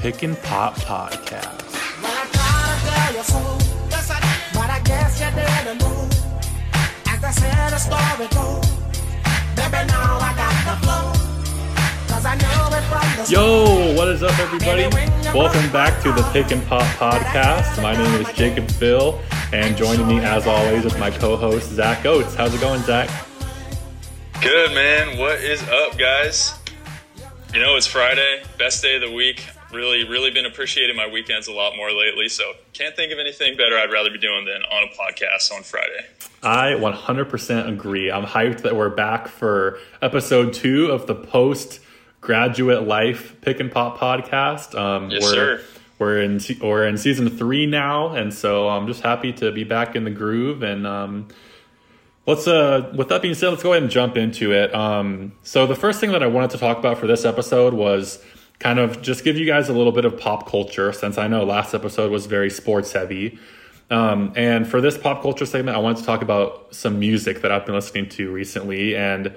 Pick and Pop Podcast. Yo, what is up, everybody? Welcome back to the Pick and Pop Podcast. My name is Jacob Phil, and joining me, as always, is my co-host Zack Oates. How's it going, Zack? Good man. What is up, guys? You know, it's Friday, best day of the week. Really, really been appreciating my weekends a lot more lately. So can't think of anything better I'd rather be doing than on a podcast on Friday. I 100% agree. I'm hyped that we're back for episode two of the post graduate life pick and pop podcast. Um, Yes, we're, sir. We're in we're in season three now, and so I'm just happy to be back in the groove. And um, let's uh, with that being said, let's go ahead and jump into it. Um, so the first thing that I wanted to talk about for this episode was kind of just give you guys a little bit of pop culture, since I know last episode was very sports heavy. Um, and for this pop culture segment, I wanted to talk about some music that I've been listening to recently. And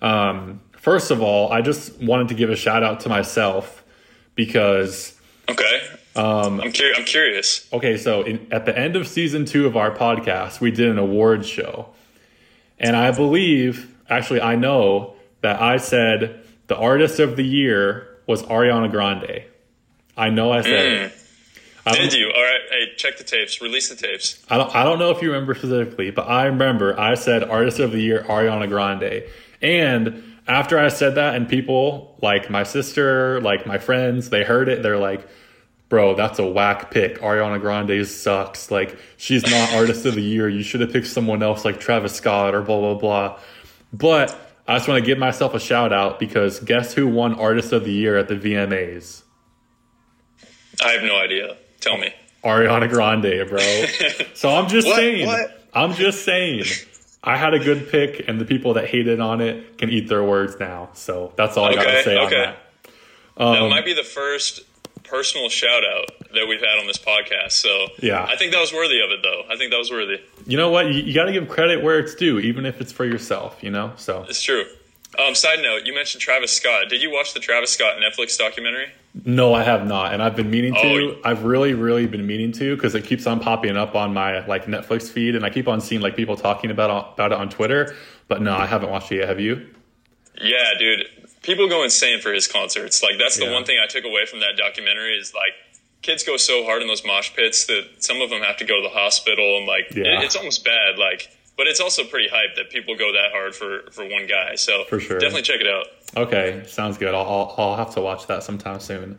um, first of all, I just wanted to give a shout out to myself because, Okay. Um, I'm, cur- I'm curious. okay, so in, at the end of season two of our podcast, we did an awards show. And I believe, actually, I know that I said the artist of the year was Ariana Grande. I know I said it. Mm. I Did you? All right. Hey, check the tapes. Release the tapes. I don't, I don't know if you remember specifically, but I remember I said Artist of the Year Ariana Grande. And after I said that, and people like my sister, like my friends, they heard it, they're like, bro, that's a whack pick. Ariana Grande sucks. Like, she's not Artist of the Year. You should have picked someone else like Travis Scott or blah, blah, blah. But I just want to give myself a shout out because guess who won Artist of the Year at the VMAs? I have no idea. Tell me. Ariana Grande, bro. so I'm just What? saying. What? I'm just saying. I had a good pick, and the people that hated on it can eat their words now. So that's all I got to Okay, say on that. Um, that might be the first personal shout out that we've had on this podcast. So Yeah. I think that was worthy of it, though. I think that was worthy. You know what? You, you got to give credit where it's due, even if it's for yourself. You know. So It's true. Um, side note, you mentioned Travis Scott. Did you watch the Travis Scott Netflix documentary? no, I have not, and I've been meaning to. Oh. I've really, really been meaning to because it keeps on popping up on my like Netflix feed, and I keep on seeing like people talking about about it on Twitter. But no, I haven't watched it yet. Have you? Yeah, dude. People go insane for his concerts. Like that's the Yeah. one thing I took away from that documentary is like kids go so hard in those mosh pits that some of them have to go to the hospital and like Yeah. it, it's almost bad. Like, but it's also pretty hype that people go that hard for for one guy. So For sure. definitely check it out. Okay, sounds good. I'll, I'll, I'll have to watch that sometime soon.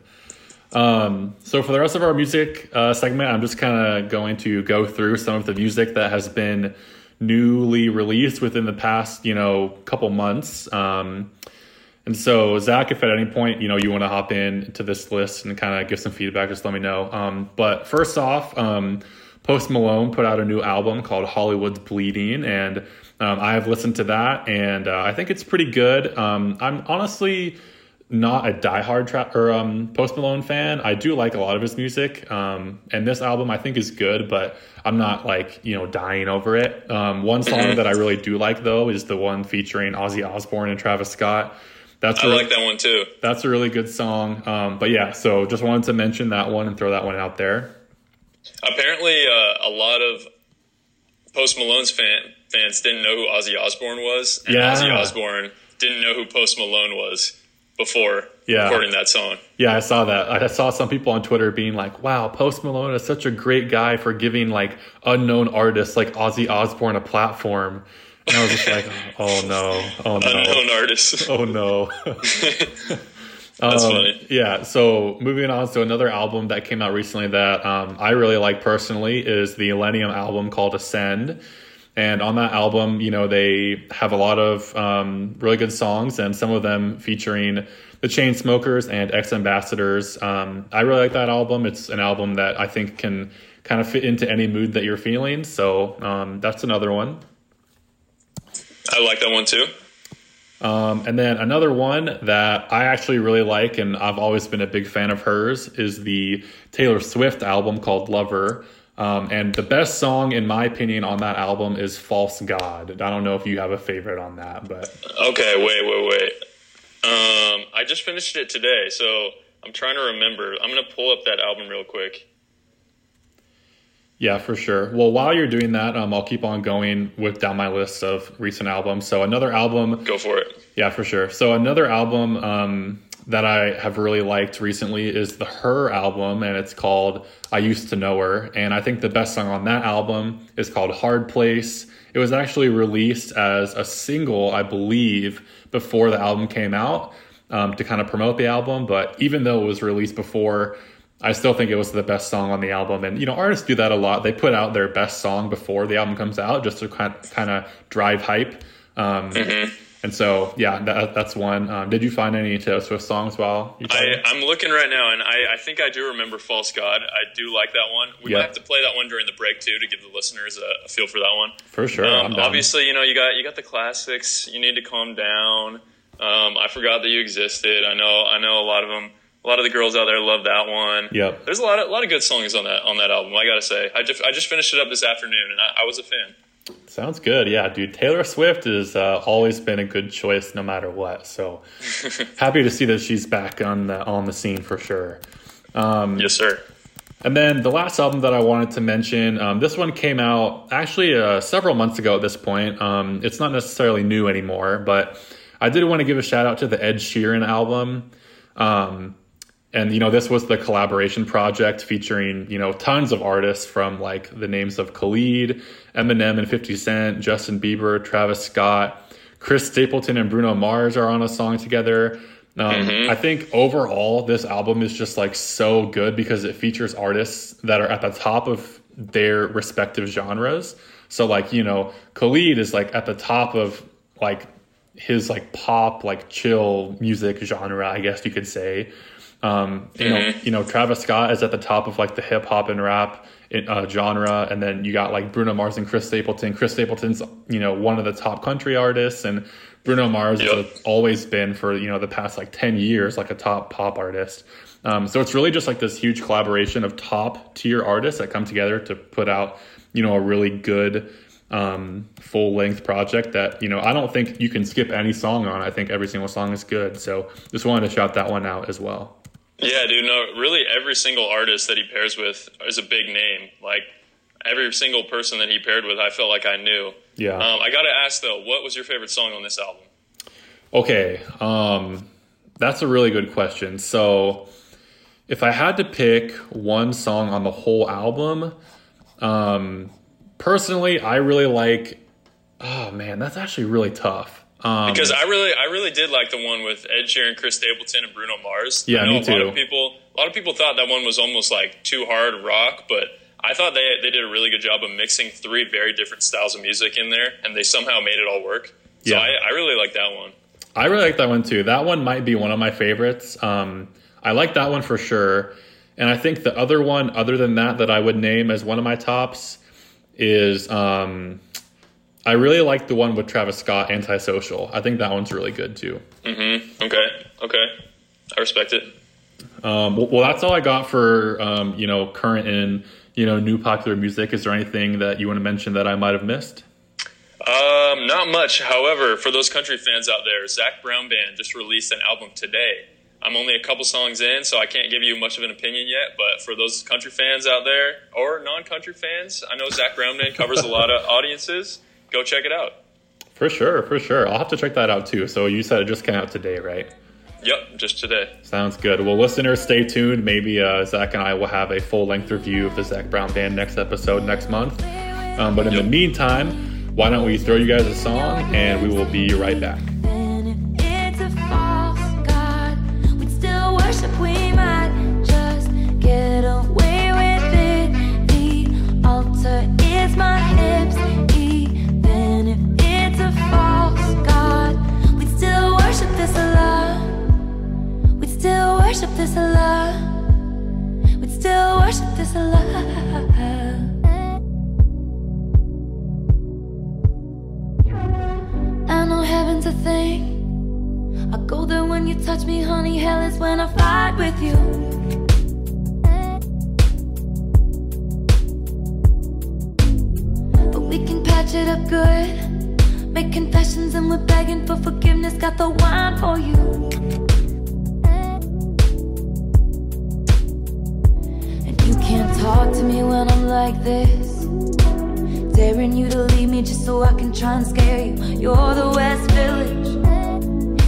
Um, so for the rest of our music uh, segment, I'm just kind of going to go through some of the music that has been newly released within the past, you know, couple months. Um, and so, Zack, if at any point you know you want to hop in to this list and kind of give some feedback, just let me know. Um, but first off, um, Post Malone put out a new album called Hollywood's Bleeding, and um, I have listened to that, and uh, I think it's pretty good. Um, I'm honestly not a diehard tra- or um, Post Malone fan. I do like a lot of his music, um, and this album I think is good, but I'm not like you know dying over it. One song that I really do like though is the one featuring Ozzy Osbourne and Travis Scott. That's I really, like that one too. that's a really good song. Um, but yeah, so just wanted to mention that one and throw that one out there. Apparently, uh, a lot of Post Malone's fan, fans didn't know who Ozzy Osbourne was, and Yeah. Ozzy Osbourne didn't know who Post Malone was before Yeah. recording that song. Yeah, I saw that. I saw some people on Twitter being like, "Wow, Post Malone is such a great guy for giving like unknown artists like Ozzy Osbourne a platform." And I was just like, "Oh no, oh no, Unknown artist. oh no." That's Um, funny. Yeah. So moving on to another album that came out recently that um, I really like personally is the Illenium album called Ascend. And on that album, you know, they have a lot of um, really good songs, and some of them featuring the Chainsmokers and X Ambassadors. Um, I really like that album. It's an album that I think can kind of fit into any mood that you're feeling. So um, that's another one. I like that one too. Um, and then another one that I actually really like, and I've always been a big fan of hers, is the Taylor Swift album called Lover. Um, and the best song, in my opinion, on that album is False God. I don't know if you have a favorite on that, but Okay, wait, wait, wait. Um, I just finished it today, so I'm trying to remember. I'm gonna pull up that album real quick. Yeah, for sure. Well, while you're doing that, um, I'll keep on going with down my list of recent albums. So another album, Go for it. yeah, for sure. So another album um, that I have really liked recently is the H.E.R. album, and it's called "I Used to Know Her." And I think the best song on that album is called "Hard Place." It was actually released as a single, I believe, before the album came out um, to kind of promote the album. But even though it was released before, I still think it was the best song on the album. And, you know, artists do that a lot. They put out their best song before the album comes out just to kind kind of drive hype. Um, And so, yeah, that, that's one. Um, did you find any Taylor Swift songs while you I, I'm looking right now, and I, I think I do remember "False God." I do like that one. We Yeah. might have to play that one during the break too to give the listeners a, a feel for that one. For sure. Um, obviously, you know you got you got the classics. You need to calm down. Um, I forgot that you existed. I know. I know a lot of them. A lot of the girls out there love that one. Yep. There's a lot of a lot of good songs on that on that album. I gotta say. I just I just finished it up this afternoon, and I, I was a fan. Sounds good. Yeah, dude. Taylor Swift has uh, always been a good choice no matter what. So happy to see that she's back on the on the scene for sure. Yes, sir. And then the last album that I wanted to mention, um, this one came out actually uh, several months ago at this point. Um, it's not necessarily new anymore, but I did want to give a shout out to the Ed Sheeran album. Um, and you know, this was the collaboration project featuring you know tons of artists from like the names of Khalid, Eminem, and Fifty Cent, Justin Bieber, Travis Scott, Chris Stapleton, and Bruno Mars are on a song together. Um, I think overall, this album is just like so good because it features artists that are at the top of their respective genres. So, like, you know, Khalid is like at the top of like his like pop, like chill music genre, I guess you could say. Um, you know, you know, Travis Scott is at the top of like the hip hop and rap uh, genre, and then you got like Bruno Mars and Chris Stapleton. Chris Stapleton's you know one of the top country artists, and Bruno Mars Yep. has always been for you know the past like ten years like a top pop artist. Um, so it's really just like this huge collaboration of top tier artists that come together to put out you know a really good um, full length project that you know I don't think you can skip any song on. I think every single song is good. So just wanted to shout that one out as well. Yeah, dude. No, really, every single artist that he pairs with is a big name. Like every single person that he paired with, I felt like I knew. Yeah. Um, I got to ask though, what was your favorite song on this album? Okay, um, that's a really good question. So, if I had to pick one song on the whole album, um, personally, I really like. Oh man, that's actually really tough. Um, Because I really, I really did like the one with Ed Sheeran, Chris Stapleton, and Bruno Mars. Yeah, I know me a lot of people, a lot of people thought that one was almost like too hard rock, but I thought they they did a really good job of mixing three very different styles of music in there, and they somehow made it all work. So Yeah. I, I really like that one. I really like that one too. That one might be one of my favorites. Um, I like that one for sure. And I think the other one, other than that, that I would name as one of my tops is um, I really like the one with Travis Scott, Antisocial. I think that one's really good too. Mm-hmm. Okay, okay, I respect it. Um, well, well, that's all I got for um, you know current and you know new popular music. Is there anything that you want to mention that I might have missed? Um, not much. However, for those country fans out there, Zac Brown Band just released an album today. I'm only a couple songs in, so I can't give you much of an opinion yet. But for those country fans out there or non-country fans, I know Zac Brown Band covers a lot of audiences. Go check it out. For sure, for sure. I'll have to check that out too. So you said it just came out today, right? Yep, just today. Sounds good. Well, listeners, stay tuned. Maybe uh, Zack and I will have a full length review of the Zac Brown Band next episode next month. Um, but in the meantime, why don't we throw you guys a song and we will be right back. thing. I go there when you touch me, honey. Hell is when I fight with you. But we can patch it up good. Make confessions and we're begging for forgiveness. Got the wine for you. And you can't talk to me when I'm like this. Daring you to leave me just so I can try and scare you. You're the West Village.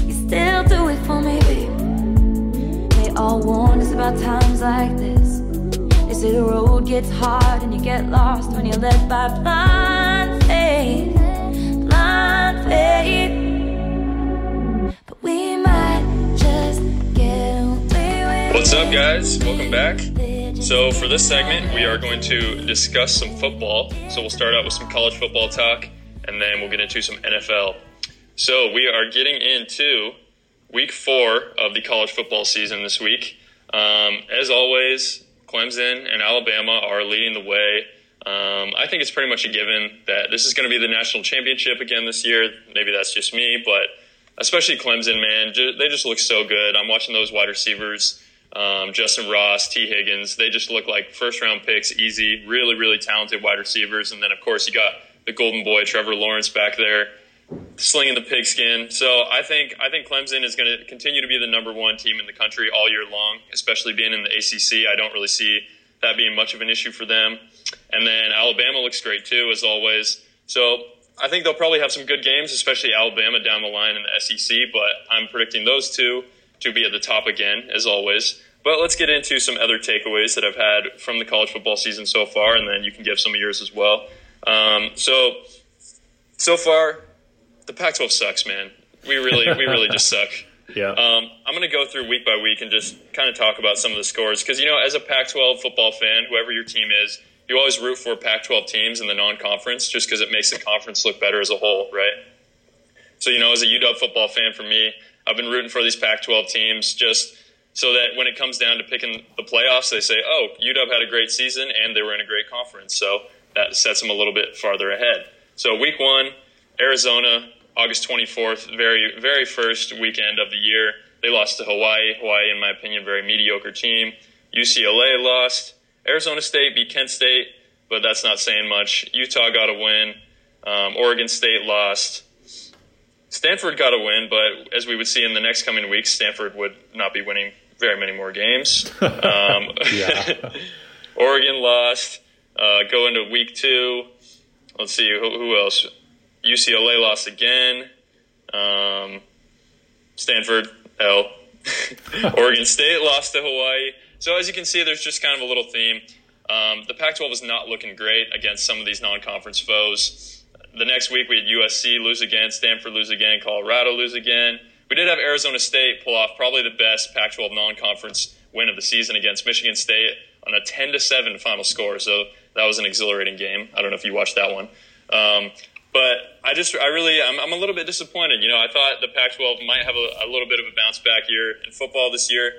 You still do it for me, babe. They all warn us about times like this. They say the road gets hard and you get lost when you're led by blind faith. Blind faith. But we might just get away What's up, guys? Welcome back. So, for this segment, we are going to discuss some football. So, we'll start out with some college football talk, and then we'll get into some NFL. So, we are getting into week four of the college football season this week. Um, as always, Clemson and Alabama are leading the way. Um, I think it's pretty much a given that this is going to be the national championship again this year. Maybe that's just me, but especially Clemson, man, they just look so good. I'm watching those wide receivers, um, Justyn Ross, Tee Higgins. They just look like first round picks, easy, really, really talented wide receivers. And then, of course, you got the golden boy, Trevor Lawrence, back there slinging the pigskin. So I think I think Clemson is going to continue to be the number one team in the country all year long, especially being in the ACC. I don't really see that being much of an issue for them. And then Alabama looks great too, as always. So I think they'll probably have some good games, especially Alabama down the line in the SEC. But I'm predicting those two to be at the top again, as always. But let's get into some other takeaways that I've had from the college football season so far, and then you can give some of yours as well. Um, so so far, the Pac-12 sucks, man. We really, we really just suck. Yeah. Um, I'm going to go through week by week and just kind of talk about some of the scores because you know, as a Pac-12 football fan, whoever your team is, you always root for Pac-12 teams in the non-conference just because it makes the conference look better as a whole, right? So you know, as a UW football fan, for me, I've been rooting for these Pac-12 teams just so that when it comes down to picking the playoffs, they say, "Oh, UW had a great season and they were in a great conference," so that sets them a little bit farther ahead. So week one, Arizona, August 24th, very very first weekend of the year. They lost to Hawaii. Hawaii, in my opinion, very mediocre team. UCLA lost. Arizona State beat Kent State, but that's not saying much. Utah got a win. Um, Oregon State lost. Stanford got a win, but as we would see in the next coming weeks, Stanford would not be winning very many more games. Um, Oregon lost. Uh, go into week two. Let's see who, who else. UCLA lost again. Um, Stanford L. Oregon State lost to Hawaii. So as you can see, there's just kind of a little theme. Um, the Pac-12 is not looking great against some of these non-conference foes. The next week we had USC lose again, Stanford lose again, Colorado lose again. We did have Arizona State pull off probably the best Pac-12 non-conference win of the season against Michigan State on a 10 to 7 final score. So that was an exhilarating game. I don't know if you watched that one. Um, but I just, I really, I'm, I'm a little bit disappointed. You know, I thought the Pac-12 might have a, a little bit of a bounce back year in football this year,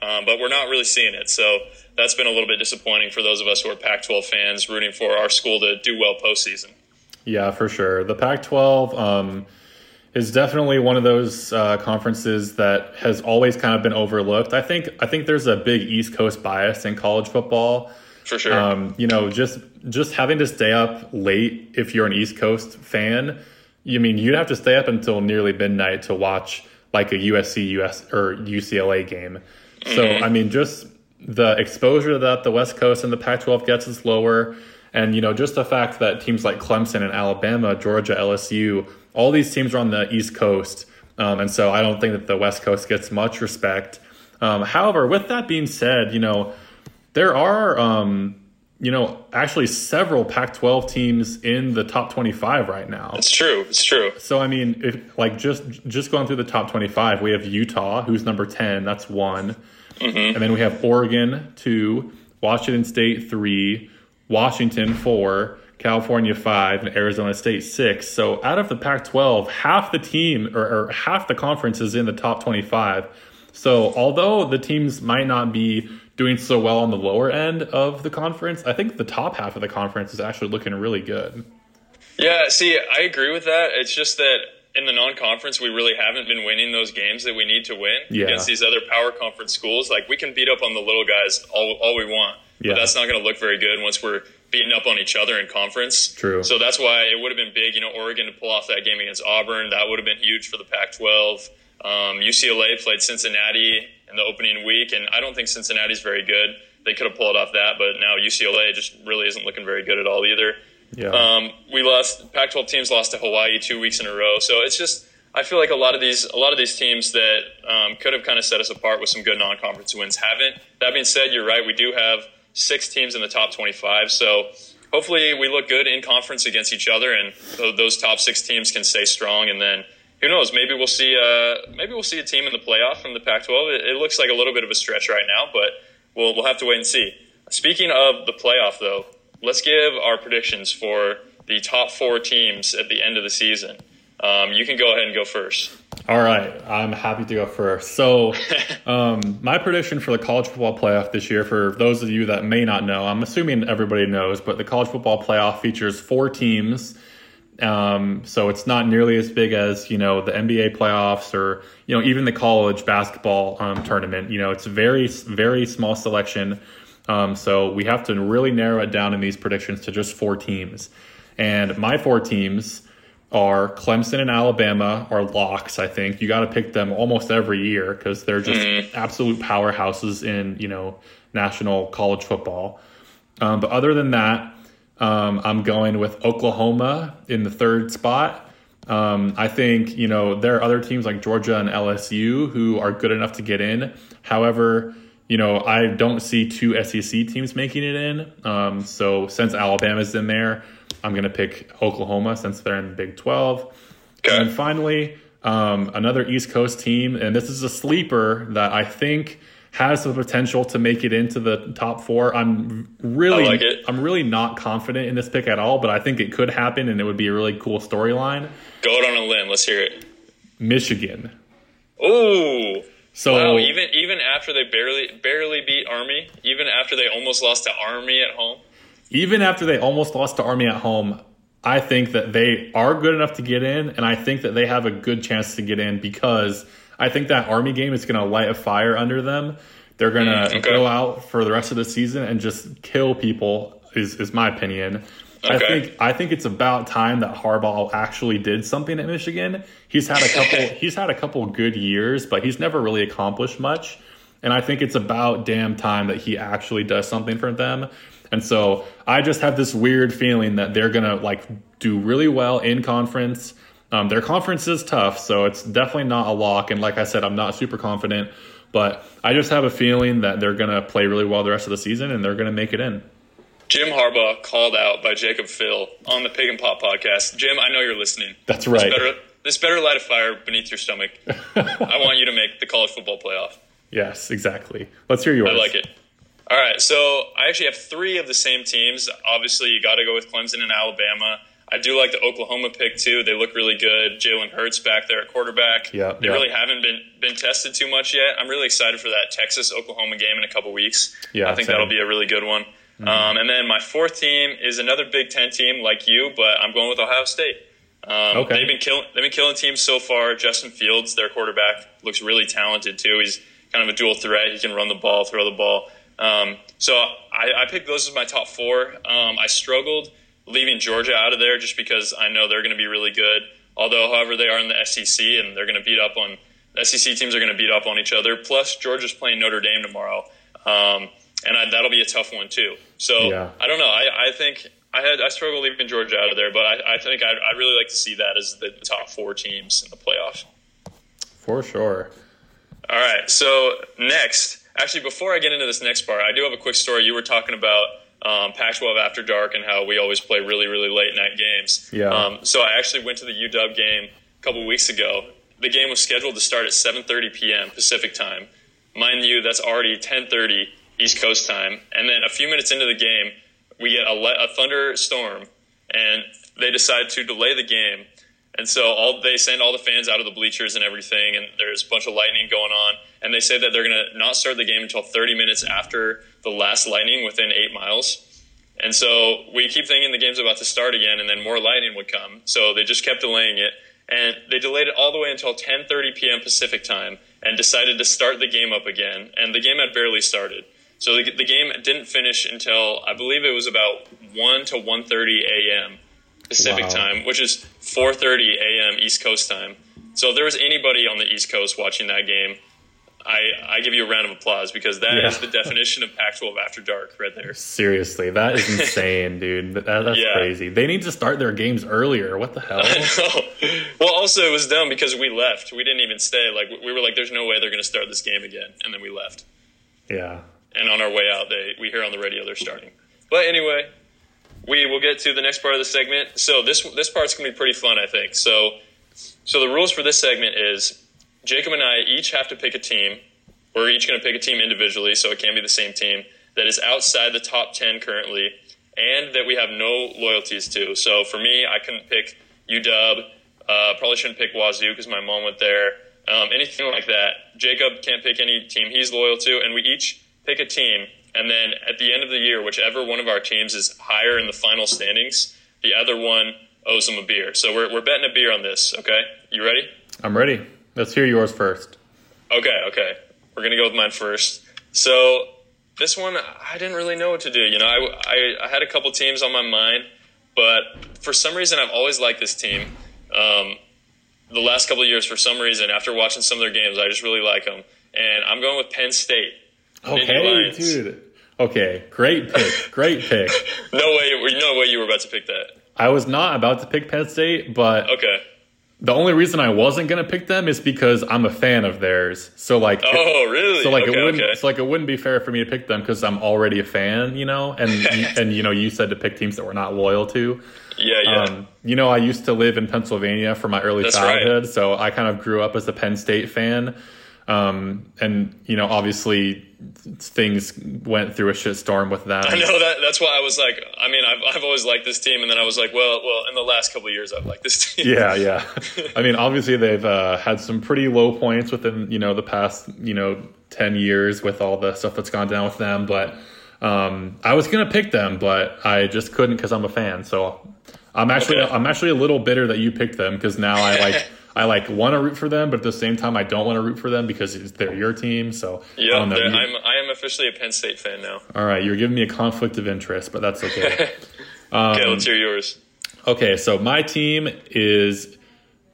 um, but we're not really seeing it. So that's been a little bit disappointing for those of us who are Pac-12 fans, rooting for our school to do well postseason. Yeah, for sure. The Pac 12 um, is definitely one of those uh, conferences that has always kind of been overlooked. I think I think there's a big East Coast bias in college football. For sure. Um, you know, just just having to stay up late if you're an East Coast fan. You mean you'd have to stay up until nearly midnight to watch like a USC US or UCLA game. So I mean, just the exposure that the West Coast and the Pac-12 gets is lower, and you know, just the fact that teams like Clemson and Alabama, Georgia, LSU, all these teams are on the East Coast, um, and so I don't think that the West Coast gets much respect. Um, however, with that being said, you know, there are um, you know actually several Pac-12 teams in the top 25 right now. it's true. It's true. So I mean, if like just just going through the top twenty-five, we have Utah, who's number ten. That's one, and then we have Oregon two, Washington State three, Washington four, California five, and Arizona State six. So out of the Pac-12, half the team or, or half the conference is in the top twenty-five. So although the teams might not be doing so well on the lower end of the conference, I think the top half of the conference is actually looking really good. Yeah, see, I agree with that. It's just that in the non-conference, we really haven't been winning those games that we need to win Yeah. against these other power conference schools. Like we can beat up on the little guys all, all we want, Yeah. but that's not going to look very good once we're beating up on each other in conference. True. So that's why it would have been big, you know, Oregon to pull off that game against Auburn. That would have been huge for the Pac-12. Um, UCLA played Cincinnati in the opening week, and I don't think Cincinnati's very good. they could have pulled off that, but now UCLA just really isn't looking very good at all either. Yeah. Um, we lost Pac-12 teams lost to Hawaii two weeks in a row, so it's just I feel like a lot of these a lot of these teams that um, could have kind of set us apart with some good non-conference wins haven't. That being said, you're right. We do have six teams in the top 25, so hopefully we look good in conference against each other, and those top six teams can stay strong, and then. Who knows? Maybe we'll see. Uh, maybe we'll see a team in the playoff from the Pac-12. It, it looks like a little bit of a stretch right now, but we'll we'll have to wait and see. Speaking of the playoff, though, let's give our predictions for the top four teams at the end of the season. Um, you can go ahead and go first. All right, I'm happy to go first. So, um, my prediction for the college football playoff this year, for those of you that may not know, I'm assuming everybody knows, but the college football playoff features four teams. Um, so it's not nearly as big as you know the NBA playoffs or you know even the college basketball um, tournament. You know, it's very very small selection. Um, so we have to really narrow it down in these predictions to just four teams. And my four teams are Clemson and Alabama are locks. I think you got to pick them almost every year because they're just absolute powerhouses in you know national college football. Um, but other than that, um, I'm going with Oklahoma in the third spot. Um, I think you know there are other teams like Georgia and LSU who are good enough to get in. However, you know I don't see two SEC teams making it in. Um, so since Alabama's in there, I'm going to pick Oklahoma since they're in the Big 12. Okay. And finally, um, another East Coast team, and this is a sleeper that I think has the potential to make it into the top four. I'm really, like. I'm really not confident in this pick at all, but I think it could happen, and it would be a really cool storyline. Go out on a limb. Let's hear it. Michigan. Ooh. So Wow, even even after they barely barely beat Army, even after they almost lost to Army at home. Even after they almost lost to Army at home, I think that they are good enough to get in, and I think that they have a good chance to get in because I think that Army game is going to light a fire under them. They're going to Mm, okay. go out for the rest of the season and just kill people. Is is my opinion. I think I think it's about time that Harbaugh actually did something at Michigan. He's had a couple he's had a couple good years, but he's never really accomplished much. And I think it's about damn time that he actually does something for them. And so I just have this weird feeling that they're gonna like do really well in conference. Um, their conference is tough, so it's definitely not a lock. And like I said, I'm not super confident, but I just have a feeling that they're gonna play really well the rest of the season and they're gonna make it in. Jim Harbaugh called out by Jacob Phil on the Pick and Pop podcast. Jim, I know you're listening. That's This right. better, this better light a fire beneath your stomach. I want you to make the college football playoff. Yes, exactly. Let's hear yours. I like it. All right, so I actually have three of the same teams. Obviously, you got to go with Clemson and Alabama. I do like the Oklahoma pick too. They look really good. Jalen Hurts back there at quarterback. Yeah, they yeah. really haven't been been tested too much yet. I'm really excited for that Texas Oklahoma game in a couple weeks. Yeah, I think same. that'll be a really good one. Um, and then my fourth team is another Big Ten team like you, but I'm going with Ohio State. Um, Okay. They've been killing. They've been killing teams so far. Justin Fields, their quarterback, looks really talented too. He's kind of a dual threat. He can run the ball, throw the ball. Um, so I, I picked those as my top four. Um, I struggled leaving Georgia out of there just because I know they're going to be really good. Although, however, they are in the SEC and they're going to beat up on SEC teams are going to beat up on each other. Plus, Georgia's playing Notre Dame tomorrow, um, and I, that'll be a tough one too. So Yeah. I don't know. I, I think I had I struggled leaving Georgia out of there, but I, I think I'd, I'd really like to see that as the top four teams in the playoff. For sure. All right. So next, actually, before I get into this next part, I do have a quick story. You were talking about um, Pac-12 After Dark and how we always play really, really late night games. Yeah. Um, so I actually went to the UW game a couple weeks ago. The game was scheduled to start at 7:30 p.m. Pacific time. Mind you, that's already 10:30 East Coast time. And then a few minutes into the game, we get a, le- a thunderstorm, and they decide to delay the game. And so all they send all the fans out of the bleachers and everything, and there's a bunch of lightning going on. And they say that they're going to not start the game until 30 minutes after the last lightning within eight miles. And so we keep thinking the game's about to start again, and then more lightning would come. So they just kept delaying it, and they delayed it all the way until 10:30 p.m. Pacific time, and decided to start the game up again. And the game had barely started, so the, the game didn't finish until I believe it was about 1 to 1:30 a.m. Pacific Wow. time, which is 4:30 a.m. East Coast time. So if there was anybody on the East Coast watching that game, I, I give you a round of applause because that is Yeah. the definition of Pac-12 after dark right there. Seriously, that is insane, dude. That, that's Yeah. crazy. They need to start their games earlier. What the hell? well, also it was dumb because we left. We didn't even stay. Like we were like, "There's no way they're going to start this game again," and then we left. yeah. And on our way out, they we hear on the radio they're starting. But anyway, we will get to the next part of the segment. So this this part's to be pretty fun, I think. So so the rules for this segment is Jacob and I each have to pick a team. We're each to pick a team individually, so it can't be the same team that is outside the top ten currently, and that we have no loyalties to. So for me, I couldn't pick UW. Uh, probably shouldn't pick Wazoo because my mom went there. Um, anything like that. Jacob can't pick any team he's loyal to, and we each pick a team, and then at the end of the year, whichever one of our teams is higher in the final standings, the other one owes them a beer. So we're, we're betting a beer on this. Okay, you ready? I'm ready. Let's hear yours first. Okay, okay. We're gonna go with mine first. So this one, I didn't really know what to do. You know, I, I, I had a couple teams on my mind, but for some reason, I've always liked this team. Um, the last couple of years, for some reason, after watching some of their games, I just really like them. And I'm going with Penn State. Okay, dude. Okay, great pick. Great pick. No way, you- no way you were about to pick that. I was not about to pick Penn State, but Okay. the only reason I wasn't gonna pick them is because I'm a fan of theirs. So like, Oh, really? so like okay, it wouldn't, okay. so like it wouldn't be fair for me to pick them because I'm already a fan, you know. And and you know, you said to pick teams that we're not loyal to. yeah, yeah. Um, you know, I used to live in Pennsylvania for my early That's right. childhood, so I kind of grew up as a Penn State fan. Um, and you know, obviously, things went through a shitstorm with them. I know that. That's why I was like, I mean, I've, I've always liked this team, and then I was like, well, well, in the last couple of years, I've liked this team. Yeah, yeah. I mean, obviously, they've uh, had some pretty low points within you know the past you know ten years with all the stuff that's gone down with them. But um, I was gonna pick them, but I just couldn't because I'm a fan. So I'm actually Okay. I'm actually a little bitter that you picked them because now I like. I like want to root for them, but at the same time, I don't want to root for them because they're your team. So I Yeah, don't know. I'm, I am officially a Penn State fan now. all right, you're giving me a conflict of interest, but that's okay. Okay, Um, let's hear yours. Okay, so my team is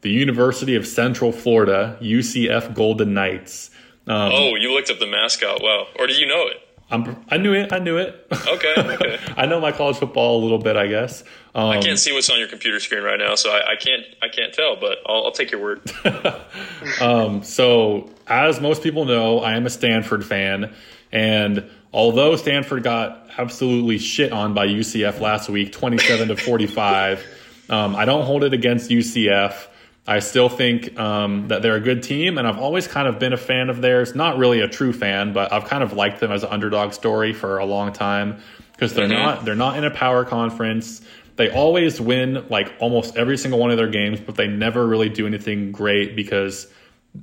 the University of Central Florida, UCF Golden Knights. Um, Oh, you looked up the mascot. Wow. Or do you know it? I'm, I knew it. I knew it. Okay, okay. I know my college football a little bit, I guess. Um, I can't see what's on your computer screen right now, so I, I can't I can't tell. But I'll, I'll take your word. So, as most people know, I am a Stanford fan. And although Stanford got absolutely shit on by UCF last week, 27 to 45, um, I don't hold it against UCF. I still think um, that they're a good team, and I've always kind of been a fan of theirs. Not really a true fan, but I've kind of liked them as an underdog story for a long time because they're not they're not in a power conference. They always win like almost every single one of their games, but they never really do anything great because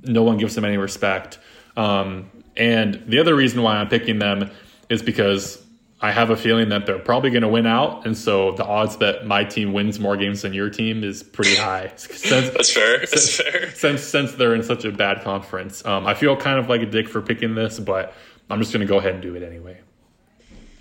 no one gives them any respect. Um, and the other reason why I'm picking them is because I have a feeling that they're probably going to win out, and so the odds that my team wins more games than your team is pretty high. since, That's fair. That's fair. since since they're in such a bad conference, um, I feel kind of like a dick for picking this, but I'm just going to go ahead and do it anyway.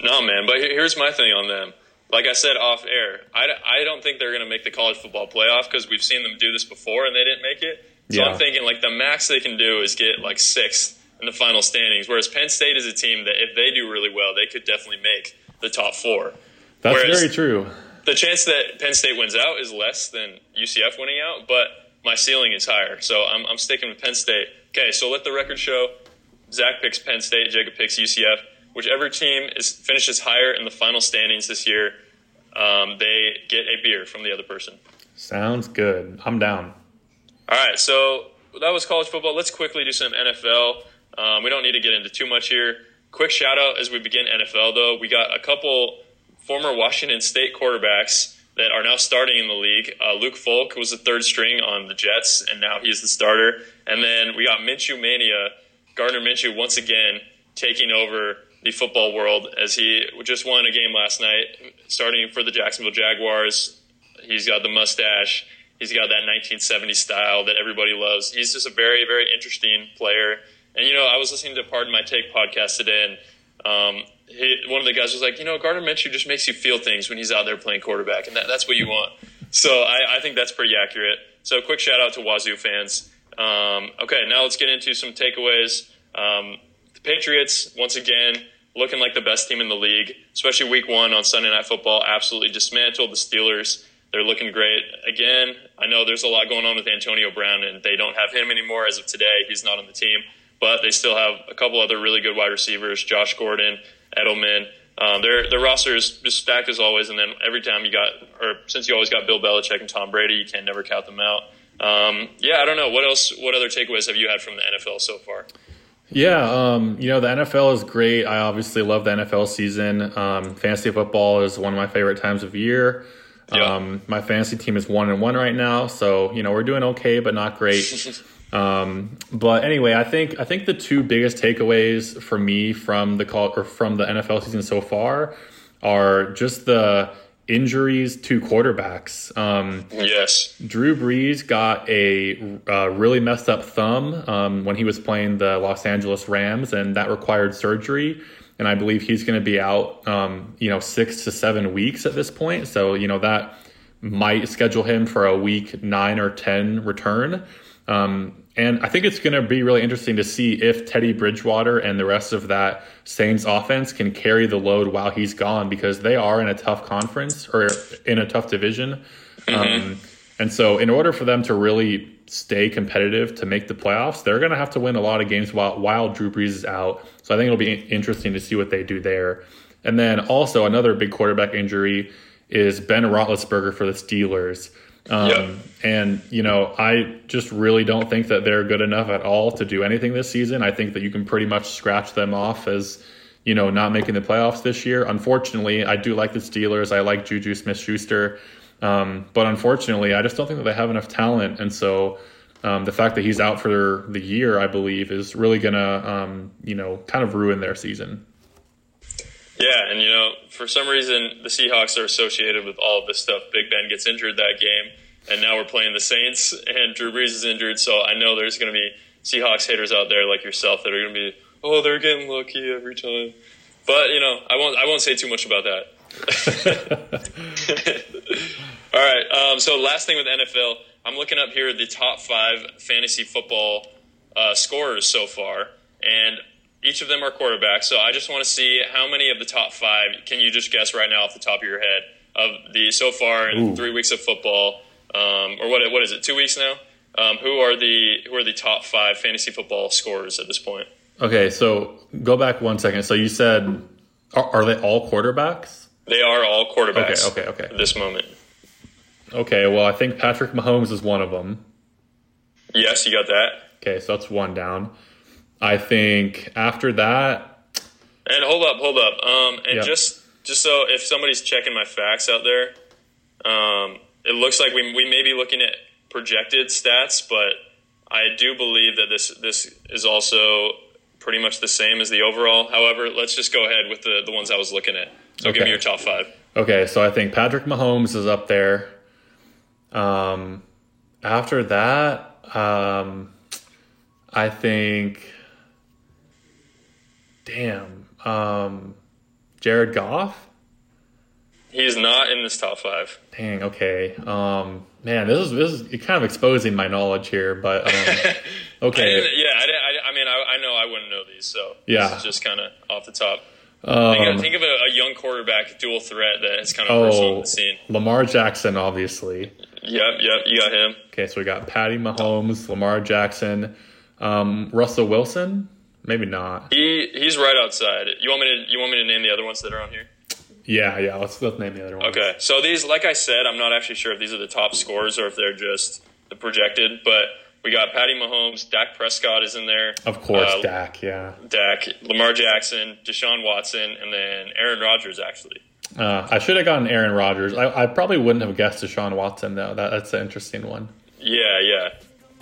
No, man. But here's my thing on them. Like I said off air, I, I don't think they're going to make the college football playoff because we've seen them do this before and they didn't make it. So Yeah. I'm thinking like the max they can do is get like sixth in the final standings. Whereas Penn State is a team that if they do really well, they could definitely make the top four. That's Whereas- very true. The chance that Penn State wins out is less than UCF winning out, but my ceiling is higher. So I'm, I'm sticking with Penn State. Okay, so let the record show Zack picks Penn State, Jacob picks UCF. Whichever team is finishes higher in the final standings this year, um, they get a beer from the other person. Sounds good. I'm down. All right, so that was college football. Let's quickly do some NFL. Um, we don't need to get into too much here. Quick shout out as we begin NFL, though. We got a couple former Washington State quarterbacks that are now starting in the league. Uh, Luke Falk was the third string on the Jets, and now he's the starter. And then we got Minshew Mania, Gardner Minshew once again taking over the football world as he just won a game last night, starting for the Jacksonville Jaguars. He's got the mustache. He's got that 1970s style that everybody loves. He's just a very, very interesting player. And you know, I was listening to Pardon My Take podcast today, and um, he, one of the guys was like, you know, Gardner Minshew just makes you feel things when he's out there playing quarterback, and that, that's what you want. So I, I think that's pretty accurate. So quick shout out to Wazoo fans. Um, okay, now let's get into some takeaways. Um, the Patriots, once again, looking like the best team in the league, especially week one on Sunday Night Football, absolutely dismantled the Steelers. They're looking great. Again, I know there's a lot going on with Antonio Brown, and they don't have him anymore as of today. He's not on the team, but they still have a couple other really good wide receivers Josh Gordon, Edelman. Um, their their roster is just stacked as always, and then every time you got, or since you always got Bill Belichick and Tom Brady, you can never count them out. Um, yeah, I don't know what else. What other takeaways have you had from the NFL so far? Yeah, um, you know the NFL is great. I obviously love the NFL season. Um, fantasy football is one of my favorite times of year. Yeah. Um, my fantasy team is one and one right now, so you know we're doing okay, but not great. um, but anyway, I think I think the two biggest takeaways for me from the call or from the NFL season so far are just the injuries to quarterbacks. Um, Yes. Drew Brees got a uh, really messed up thumb um, when he was playing the Los Angeles Rams, and that required surgery. And I believe he's going to be out, um, you know, six to seven weeks at this point. So you know that might schedule him for a week nine or ten return. Um, and I think it's going to be really interesting to see if Teddy Bridgewater and the rest of that Saints offense can carry the load while he's gone because they are in a tough conference or in a tough division. Um, and so, in order for them to really stay competitive to make the playoffs, they're going to have to win a lot of games while, while Drew Brees is out. So, I think it'll be interesting to see what they do there. And then also, another big quarterback injury is Ben Roethlisberger for the Steelers. Um, Yep. And, you know, I just really don't think that they're good enough at all to do anything this season. I think that you can pretty much scratch them off as, you know, not making the playoffs this year. Unfortunately, I do like the Steelers. I like Juju Smith Schuster. Um, but unfortunately, I just don't think that they have enough talent. And so um, the fact that he's out for the year, I believe, is really going to, um, you know, kind of ruin their season. Yeah, and you know, for some reason, the Seahawks are associated with all of this stuff. Big Ben gets injured that game, and now we're playing the Saints, and Drew Brees is injured. So I know there's going to be Seahawks haters out there like yourself that are going to be, oh, they're getting lucky every time. But you know, I won't. I won't say too much about that. All right. Um, so last thing with NFL, I'm looking up here the top five fantasy football uh, scorers so far, and each of them are quarterbacks. So I just want to see how many of the top five can you just guess right now off the top of your head of the so far in Ooh. three weeks of football, um, or what? What is it? Two weeks now. Um, who are the who are the top five fantasy football scorers at this point? Okay, so go back one second. So you said, are, are they all quarterbacks? They are all quarterbacks. Okay, okay, okay. At this moment, Okay, well, I think Patrick Mahomes is one of them. yes, you got that. Okay, so that's one down. I think after that, And hold up, hold up. Um, and Yeah. just just so if somebody's checking my facts out there, um, it looks like we we may be looking at projected stats, but I do believe that this this is also pretty much the same as the overall. However, let's just go ahead with the the ones I was looking at. So give me your top five. okay, so I think Patrick Mahomes is up there. Um, after that, um, I think, damn, um, Jared Goff. He's not in this top five. Dang. Okay. Um, man, this is this is kind of exposing my knowledge here, but um, okay. didn't- yeah, I, I, I mean, I, I know I wouldn't know these, so Yeah. this is just kind of off the top. Think of, Um, think of a, a young quarterback dual threat that is kind of oh, the scene. Lamar Jackson, obviously. Yep, yep, you got him. Okay, so we got Patty Mahomes, Lamar Jackson, um, Russell Wilson. Maybe not. He he's right outside. You want me to you want me to name the other ones that are on here? Yeah, yeah. Let's let's name the other one. Okay. So these, like I said, I'm not actually sure if these are the top scores or if they're just the projected. But we got Patty Mahomes, Dak Prescott is in there. Of course, Uh, Dak. Yeah. Dak, Lamar Jackson, Deshaun Watson, and then Aaron Rodgers. Actually, Uh, I should have gotten Aaron Rodgers. I, I probably wouldn't have guessed Deshaun Watson though. That, that's an interesting one. yeah, yeah,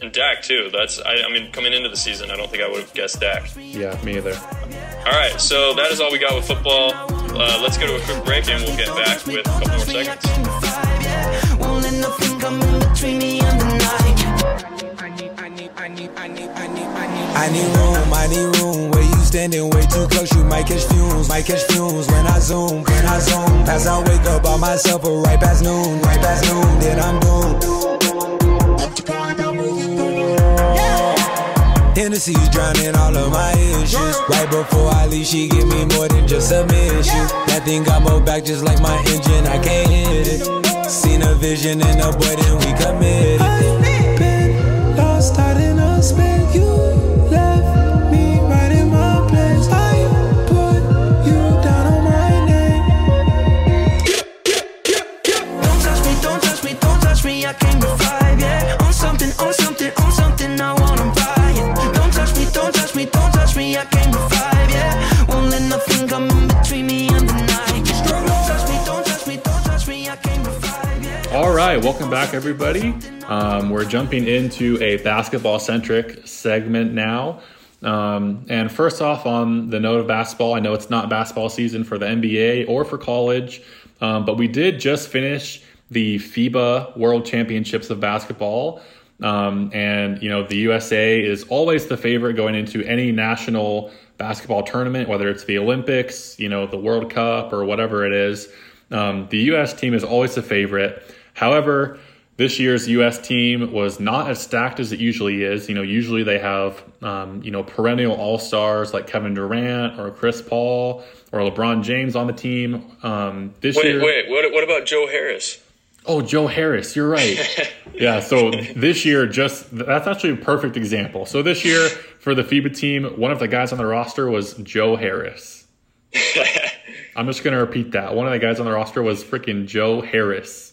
and Dak too. That's I, I mean, coming into the season, I don't think I would have guessed Dak. Yeah, me either. All right, so that is all we got with football. Uh, let's go to a quick break and we'll get back with a couple more seconds. Won't let nothing come in between me and the night. I need, I need, I need, I need, I need, I need. I need room, I need room. Where you standing way too close, you might catch fumes, might catch fumes when I zoom, when I zoom. As I wake up by myself, or right past noon, right past noon, then I'm doomed. Hennessy's drowning all of my issues. Right before I leave, she give me more than just a mission. That thing got more back just like my engine, I can't hit it. Seen a vision in a boy, then we committed. All right, welcome back, everybody. Um, we're jumping into a basketball centric segment now. Um, and first off, on the note of basketball, I know it's not basketball season for the NBA or for college, um, but we did just finish the FIBA World Championships of basketball. Um, and, you know, the USA is always the favorite going into any national basketball tournament, whether it's the Olympics, you know, the World Cup, or whatever it is. Um, the U.S. team is always the favorite. However, this year's U.S. team was not as stacked as it usually is. You know, usually they have, um, you know, perennial all stars like Kevin Durant or Chris Paul or LeBron James on the team. Um, this Wait, year, wait. What, what about Joe Harris? Oh, Joe Harris, you're right. yeah, so this year, just that's actually a perfect example. So this year, for the FIBA team, one of the guys on the roster was Joe Harris. I'm just going to repeat that. One of the guys on the roster was freaking Joe Harris.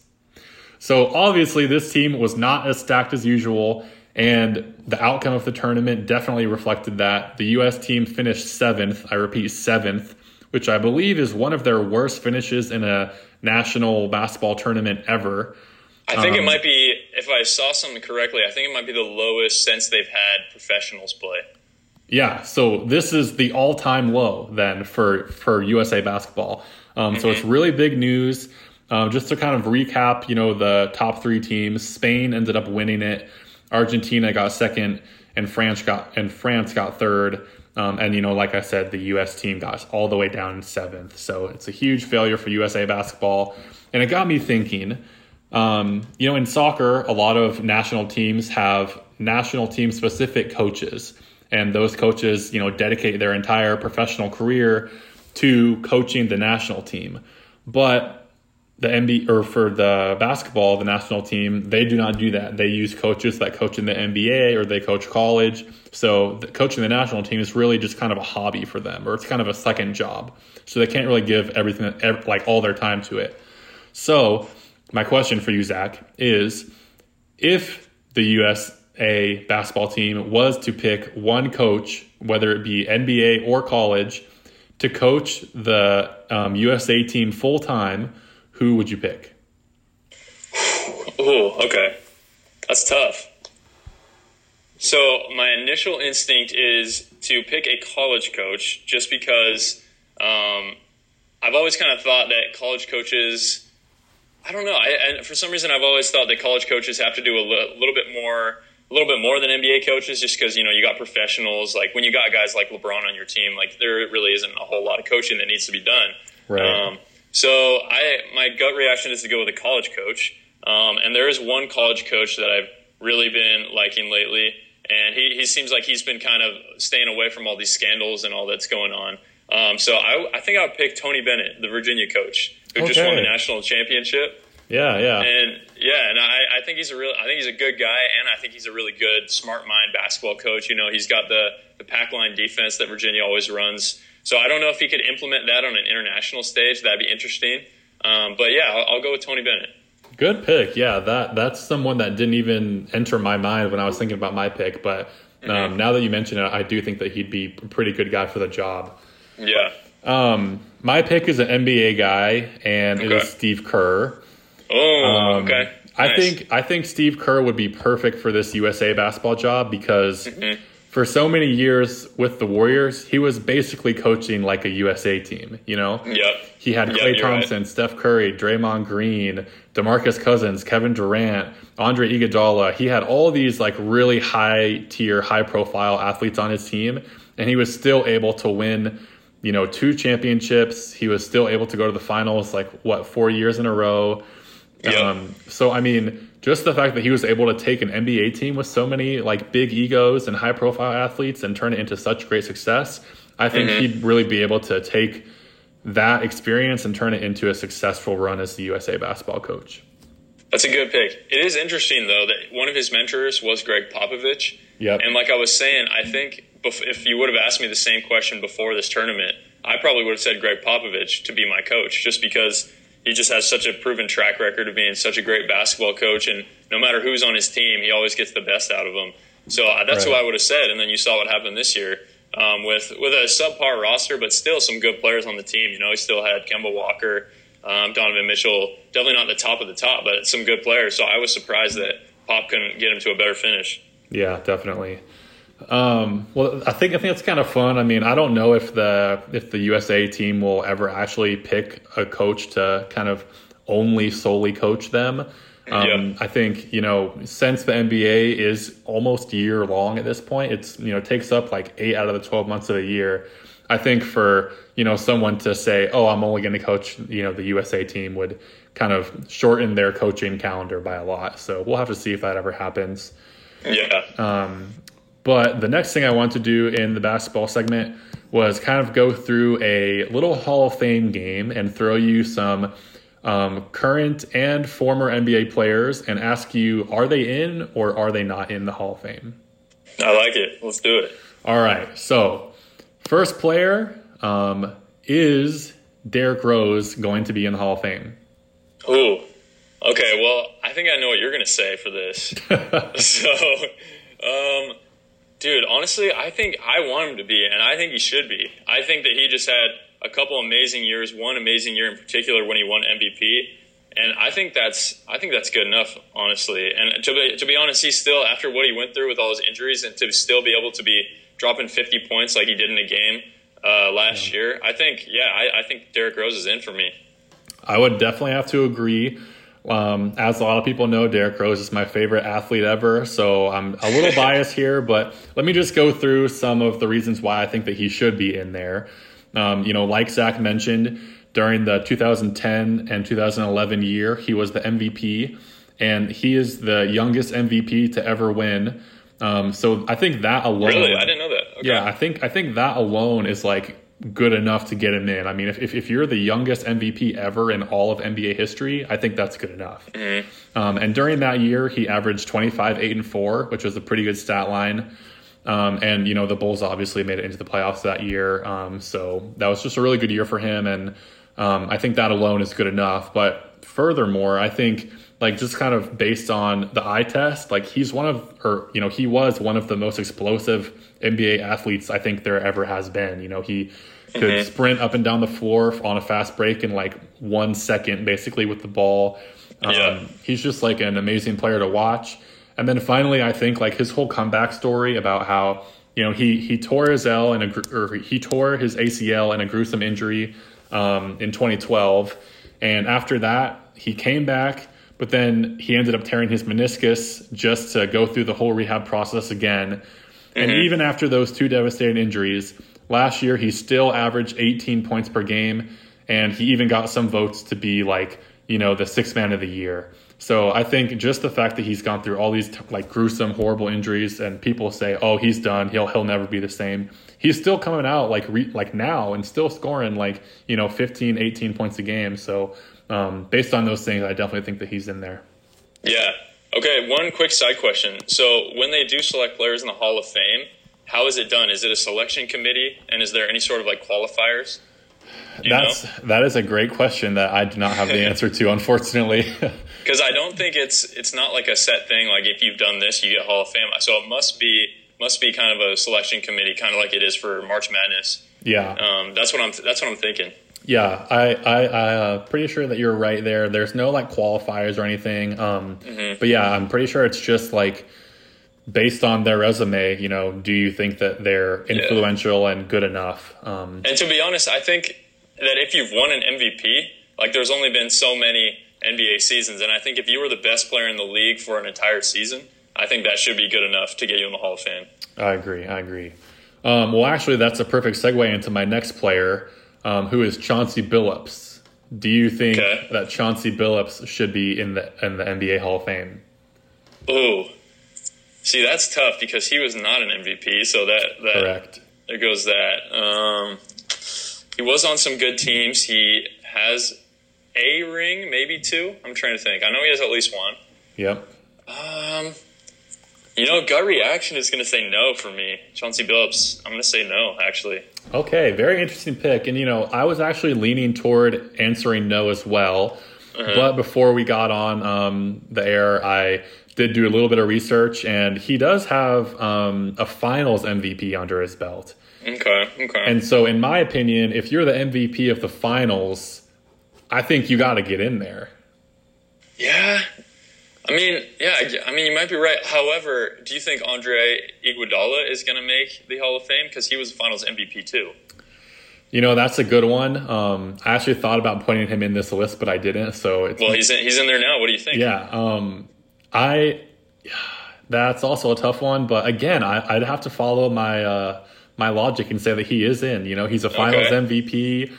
So obviously, this team was not as stacked as usual, and the outcome of the tournament definitely reflected that. The U.S. team finished seventh, I repeat, seventh, which I believe is one of their worst finishes in a national basketball tournament ever. I think it Um, might be, if I saw something correctly, I think it might be the lowest since they've had professionals play. Yeah, so this is the all-time low then for for USA basketball. Um, So it's really big news. Um, just to kind of recap, you know, the top three teams: Spain ended up winning it, Argentina got second, and France got and France got third. Um, and you know, like I said, the U.S. team got all the way down seventh. So it's a huge failure for USA basketball, and it got me thinking. Um, you know, in soccer, a lot of national teams have national team specific coaches, and those coaches, you know, dedicate their entire professional career to coaching the national team. But the NBA or for the basketball, the national team, they do not do that. They use coaches that coach in the NBA or they coach college. So the, coaching the national team is really just kind of a hobby for them, or it's kind of a second job. So they can't really give everything, like all their time to it. So my question for you, Zack, is if the USA basketball team was to pick one coach, whether it be NBA or college, to coach the um, USA team full time, who would you pick? Ooh, okay. That's tough. So my initial instinct is to pick a college coach just because um, I've always kind of thought that college coaches, I don't know, I, and for some reason I've always thought that college coaches have to do a li- little bit more, a little bit more than NBA coaches, just because you know you got professionals. Like when you got guys like LeBron on your team, like there really isn't a whole lot of coaching that needs to be done. Right. Um, so I, my gut reaction is to go with a college coach. Um, and there is one college coach that I've really been liking lately, and he, he seems like he's been kind of staying away from all these scandals and all that's going on. Um, so I, I think I would pick Tony Bennett, the Virginia coach, who just won the national championship. Yeah, yeah. And yeah, and I, I think he's a real, I think he's a good guy, and I think he's a really good, smart mind basketball coach. You know, he's got the the pack line defense that Virginia always runs. So I don't know if he could implement that on an international stage. That'd be interesting. Um, but yeah, I'll, I'll go with Tony Bennett. Good pick. Yeah, that that's someone that didn't even enter my mind when I was thinking about my pick. But um, now that you mention it, I do think that he'd be a pretty good guy for the job. Yeah. Um, my pick is an NBA guy, and it Okay. is Steve Kerr. Oh, Um, okay. I think I think Steve Kerr would be perfect for this USA basketball job because Mm-hmm. For so many years with the Warriors, he was basically coaching like a USA team. You know, Yep. he had Yep, Clay you're right. Thompson, Steph Curry, Draymond Green, DeMarcus Cousins, Kevin Durant, Andre Iguodala. He had all these like really high tier, high profile athletes on his team, and he was still able to win. You know, two championships. He was still able to go to the finals like what four years in a row. Yep. Um, so I mean, just the fact that he was able to take an NBA team with so many like big egos and high profile athletes and turn it into such great success, I think he'd really be able to take that experience and turn it into a successful run as the USA basketball coach. That's a good pick. It is interesting though that one of his mentors was Gregg Popovich. Yep. And like I was saying, I think if you would have asked me the same question before this tournament, I probably would have said Gregg Popovich to be my coach, just because he just has such a proven track record of being such a great basketball coach, and no matter who's on his team, he always gets the best out of them. So uh, that's Right. who I would have said. And then you saw what happened this year um, with with a subpar roster, but still some good players on the team. You know, he still had Kemba Walker, um, Donovan Mitchell, definitely not the top of the top, but some good players. So I was surprised that Pop couldn't get him to a better finish. Yeah, definitely. Um, well, I think I think it's kind of fun. I mean, I don't know if the if the USA team will ever actually pick a coach to kind of only solely coach them. Um, Yeah. I think you know since the NBA is almost year long at this point, it's you know takes up like eight out of the twelve months of the year. I think for you know someone to say, "Oh, I'm only going to coach," you know, the USA team would kind of shorten their coaching calendar by a lot. So we'll have to see if that ever happens. Yeah. But the next thing I want to do in the basketball segment was kind of go through a little Hall of Fame game and throw you some um, current and former NBA players and ask you, are they in or are they not in the Hall of Fame? I like it. Let's do it. All right. So, first player um, is Derrick Rose going to be in the Hall of Fame? Ooh. Okay, well, I think I know what you're going to say for this. so, um, dude, honestly, I think I want him to be, and I think he should be. I think that he just had a couple amazing years, one amazing year in particular when he won MVP. And I think that's I think that's good enough, honestly. And to be, to be honest, he's still after what he went through with all his injuries, and to still be able to be dropping 50 points like he did in a game uh, last year. I think, yeah, I, I think Derrick Rose is in for me. I would definitely have to agree. Um, as a lot of people know, Derrick Rose is my favorite athlete ever, so I'm a little biased here, but let me just go through some of the reasons why I think that he should be in there. Um, you know, like Zack mentioned, during the 2010 and 2011 year, he was the MVP, and he is the youngest MVP to ever win. Um, so I think that alone, Really, I didn't know that. Okay. yeah, I think I think that alone is like good enough to get him in. I mean, if, if, if you're the youngest MVP ever in all of NBA history, I think that's good enough. Um, and during that year, he averaged 25, 8, and 4, which was a pretty good stat line. Um, and, you know, the Bulls obviously made it into the playoffs that year. Um, so that was just a really good year for him. And um, I think that alone is good enough. But furthermore, I think, like, just kind of based on the eye test, like, he's one of, or, you know, he was one of the most explosive NBA athletes I think there ever has been. You know, he could sprint up and down the floor on a fast break in like one second, basically, with the ball. Um, Yeah. He's just like an amazing player to watch. And then finally, I think like his whole comeback story about how you know he he tore his L and a or he tore his ACL in a gruesome injury um, in 2012, and after that he came back, but then he ended up tearing his meniscus just to go through the whole rehab process again. And mm-hmm. even after those two devastating injuries, last year he still averaged 18 points per game, and he even got some votes to be like you know the sixth man of the year. So I think just the fact that he's gone through all these like gruesome, horrible injuries, and people say, "Oh, he's done. He'll he'll never be the same." He's still coming out like re, like now and still scoring like you know 15, 18 points a game. So um, based on those things, I definitely think that he's in there. Yeah. Okay, one quick side question. So, when they do select players in the Hall of Fame, how is it done? Is it a selection committee, and is there any sort of like qualifiers? You That's know? that is a great question that I do not have the answer to, unfortunately. Because I don't think it's it's not like a set thing. Like if you've done this, you get Hall of Fame. So it must be must be kind of a selection committee, kind of like it is for March Madness. yeah, Um, that's what I'm that's what I'm thinking. Yeah, I I I uh, pretty sure that you're right there. There's no like qualifiers or anything. Um, but yeah, I'm pretty sure it's just like based on their resume. You know, do you think that they're influential and good enough? Um, And to be honest, I think that if you've won an MVP, like there's only been so many NBA seasons, and I think if you were the best player in the league for an entire season, I think that should be good enough to get you in the Hall of Fame. I agree. I agree. Um, well, actually, that's a perfect segue into my next player, um, who is Chauncey Billups. Do you think Okay. that Chauncey Billups should be in the in the NBA Hall of Fame? Oh, see, that's tough because he was not an MVP. So that that Correct. there goes that. Um, he was on some good teams. He has a ring, maybe two. I'm trying to think. I know he has at least one. Yep. Um, you know, gut reaction is going to say no for me. Chauncey Billups. I'm going to say no, actually. Okay, very interesting pick. And you know, I was actually leaning toward answering no as well. But before we got on um, the air, I did do a little bit of research, and he does have um, a Finals MVP under his belt. Okay, okay. And so, in my opinion, if you're the MVP of the Finals, I think you got to get in there. yeah, I mean, yeah, I- mean, you might be right. However, do you think Andre Iguodala is going to make the Hall of Fame because he was a Finals MVP too? You know, that's a good one. Um, I actually thought about putting him in this list, but I didn't. So it's Well, he's in, he's in there now. What do you think? Yeah, um, I. That's also a tough one, but again, I, I'd have to follow my uh, my logic and say that he is in. You know, he's a Finals Okay. MVP,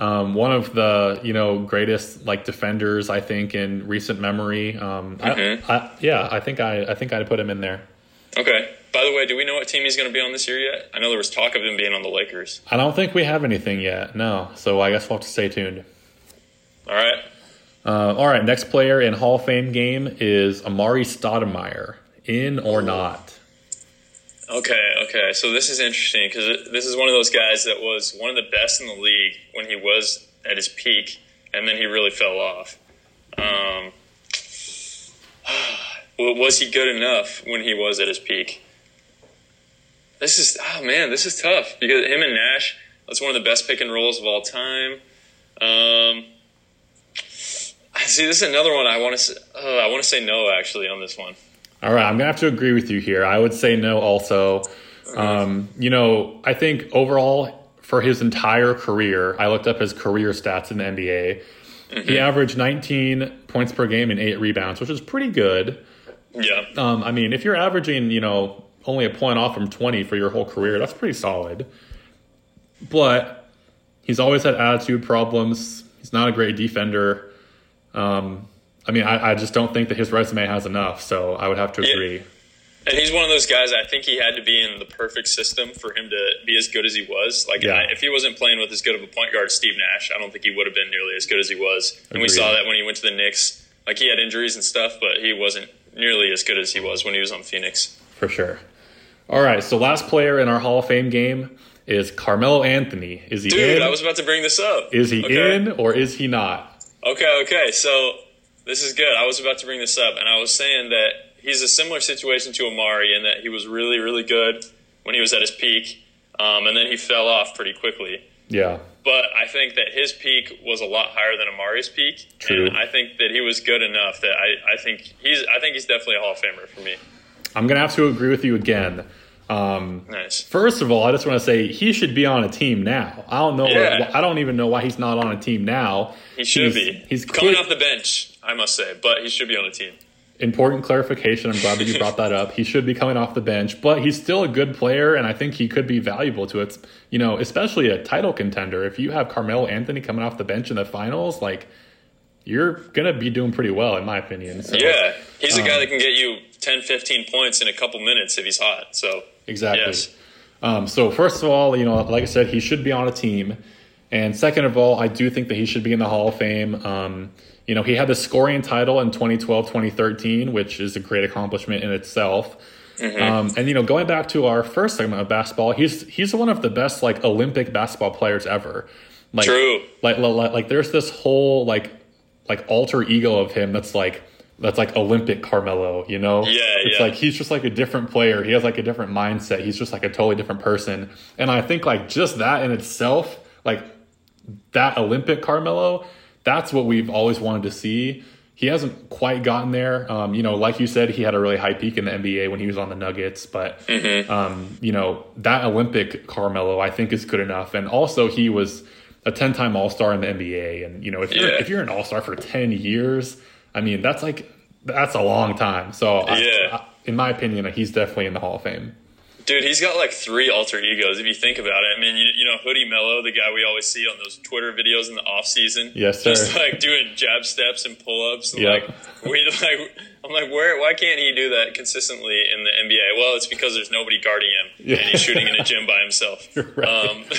um, one of the you know greatest like defenders I think in recent memory. Um, Mhm. I, I, yeah, I think I I think I'd put him in there. Okay. By the way, do we know what team he's going to be on this year yet? I know there was talk of him being on the Lakers. I don't think we have anything yet. No, so I guess we'll have to stay tuned. All right. Uh, all right, next player in Hall of Fame game is Amar'e Stoudemire. In or not? Okay, okay. So this is interesting because this is one of those guys that was one of the best in the league when he was at his peak, and then he really fell off. Um, was he good enough when he was at his peak? This is oh man, this is tough because him and Nash. That's one of the best pick and rolls of all time. Um, see, this is another one I want to. Uh, I want to say no actually on this one. All right, I'm gonna have to agree with you here. I would say no. Also, um, you know, I think overall for his entire career, I looked up his career stats in the NBA. He averaged 19 points per game and eight rebounds, which is pretty good. Yeah. Um, I mean, if you're averaging, you know, only a point off from 20 for your whole career, that's pretty solid. But he's always had attitude problems. He's not a great defender. Um, I mean, I, I just don't think that his resume has enough. So I would have to Yeah. agree. And he's one of those guys. I think he had to be in the perfect system for him to be as good as he was. Like, Yeah. if he wasn't playing with as good of a point guard as Steve Nash, I don't think he would have been nearly as good as he was. And we saw that when he went to the Knicks. Like, he had injuries and stuff, but he wasn't nearly as good as he was when he was on Phoenix. For sure. All right, so last player in our Hall of Fame game is Carmelo Anthony. Is he Dude, in? I was about to bring this up. is he Okay. in or is he not? Okay, okay. So this is good. I was about to bring this up, and I was saying that he's a similar situation to Amar'e in that he was really, really good when he was at his peak, um, and then he fell off pretty quickly. Yeah. But I think that his peak was a lot higher than Amar'e's peak, True. and I think that he was good enough that I, I think he's I think he's definitely a Hall of Famer for me. I'm going to have to agree with you again. Um, Nice. first of all, I just want to say he should be on a team now. I don't know. Yeah. I don't even know why he's not on a team now. He should He's- be. He's coming clear- off the bench, I must say, but he should be on a team. important clarification. I'm glad that you brought that up. He should be coming off the bench, but he's still a good player, and I think he could be valuable to it. You know, especially a title contender. If you have Carmelo Anthony coming off the bench in the finals, like you're gonna be doing pretty well, in my opinion. So, Yeah, he's a guy Um, that can get you 10, 15 points in a couple minutes if he's hot. So exactly. Yes. Um, so first of all, you know, like I said, he should be on a team, and second of all, I do think that he should be in the Hall of Fame. Um, you know, he had the scoring title in 2012, 2013, which is a great accomplishment in itself. Mm-hmm. Um, and you know, going back to our first segment of basketball, he's he's one of the best like Olympic basketball players ever. Like, True. Like, like, like, there's this whole like like alter ego of him that's like that's like Olympic Carmelo. You know? Yeah, It's yeah. like he's just like a different player. He has like a different mindset. He's just like a totally different person. And I think like just that in itself, like that Olympic Carmelo, that's what we've always wanted to see. He hasn't quite gotten there. Um, you know, like you said, he had a really high peak in the NBA when he was on the Nuggets. But um, you know, that Olympic Carmelo, I think, is good enough. And also, he was a ten-time All Star in the NBA. And you know, if you're Yeah. if you're an All Star for ten years, I mean, that's like that's a long time. So, I- I, in my opinion, he's definitely in the Hall of Fame. Dude, he's got like three alter egos if you think about it. I mean, you, you know, Hoodie Melo, the guy we always see on those Twitter videos in the off season. Yes, sir. Just like doing jab steps and pull ups. Yep. Like we like I'm like, where why can't he do that consistently in the NBA? Well, it's because there's nobody guarding him Yeah. and he's shooting in a gym by himself. Right. Um,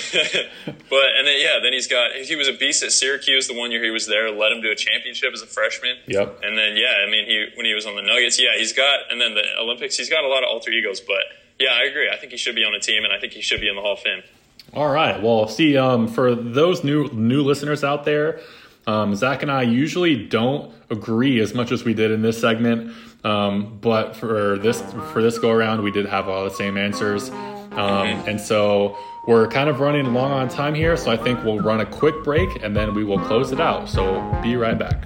but and then yeah, then he's got he was a beast at Syracuse the one year he was there, led him to a championship as a freshman. Yep. And then yeah, I mean he when he was on the Nuggets, yeah, he's got and then the Olympics, he's got a lot of alter egos, but yeah, I agree. I think he should be on a team and I think he should be in the Hall of Fame. All right. Well, see, um, for those new new listeners out there, um, Zack and I usually don't agree as much as we did in this segment. Um, but for this for this go around, we did have all the same answers, um, and so we're kind of running long on time here. So I think we'll run a quick break and then we will close it out. So be right back.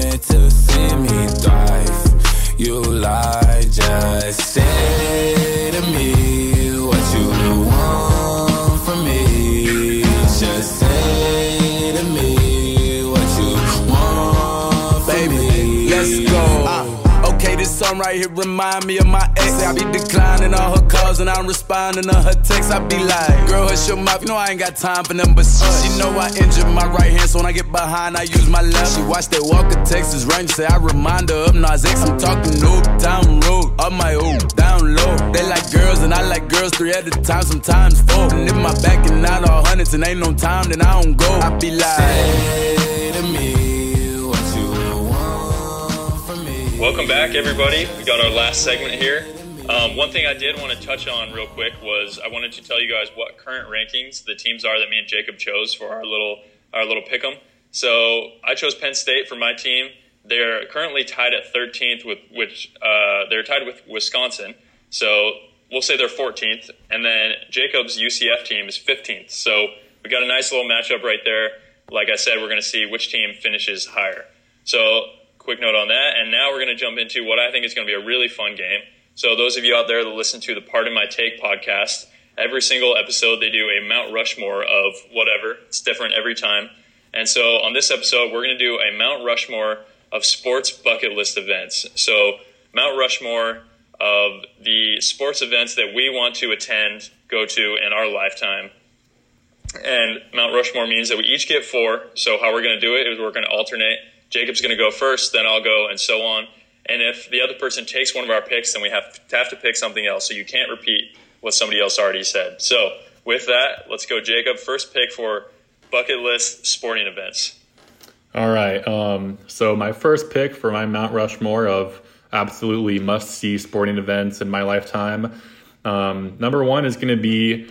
right here remind me of my ex. I be declining all her calls and I'm responding to her texts. I be like, girl, hush your mouth. You know I ain't got time for them, but shit. She know I injured my right hand, so when I get behind, I use my left. She watch that Walker Texas Ranger, say I remind her of Nas X. I'm talking no down road, up my own down low. They like girls and I like girls three at a time, sometimes four. And if my back and not all hundreds and ain't no time, then I don't go. I be like, Welcome back, everybody. We got our last segment here. Um, one thing I did want to touch on real quick was I wanted to tell you guys what current rankings the teams are that me and Jacob chose for our little our little pick'em. So I chose Penn State for my team. They're currently tied at 13th with which uh, they're tied with Wisconsin. So we'll say they're 14th, and then Jacob's UCF team is 15th. So we got a nice little matchup right there. Like I said, we're going to see which team finishes higher. So quick note on that. And now we're going to jump into what I think is going to be a really fun game. So those of you out there that listen to the Pardon My Take podcast, every single episode they do a Mount Rushmore of whatever. It's different every time. And so on this episode, we're going to do a Mount Rushmore of sports bucket list events. So Mount Rushmore of the sports events that we want to attend, go to in our lifetime. And Mount Rushmore means that we each get four. So how we're going to do it is we're going to alternate. Jacob's going to go first, then I'll go, and so on. And if the other person takes one of our picks, then we have to have to pick something else. So you can't repeat what somebody else already said. So with that, let's go, Jacob. First pick for bucket list sporting events. All right. Um, so my first pick for my Mount Rushmore of absolutely must see sporting events in my lifetime. Um, number one is going to be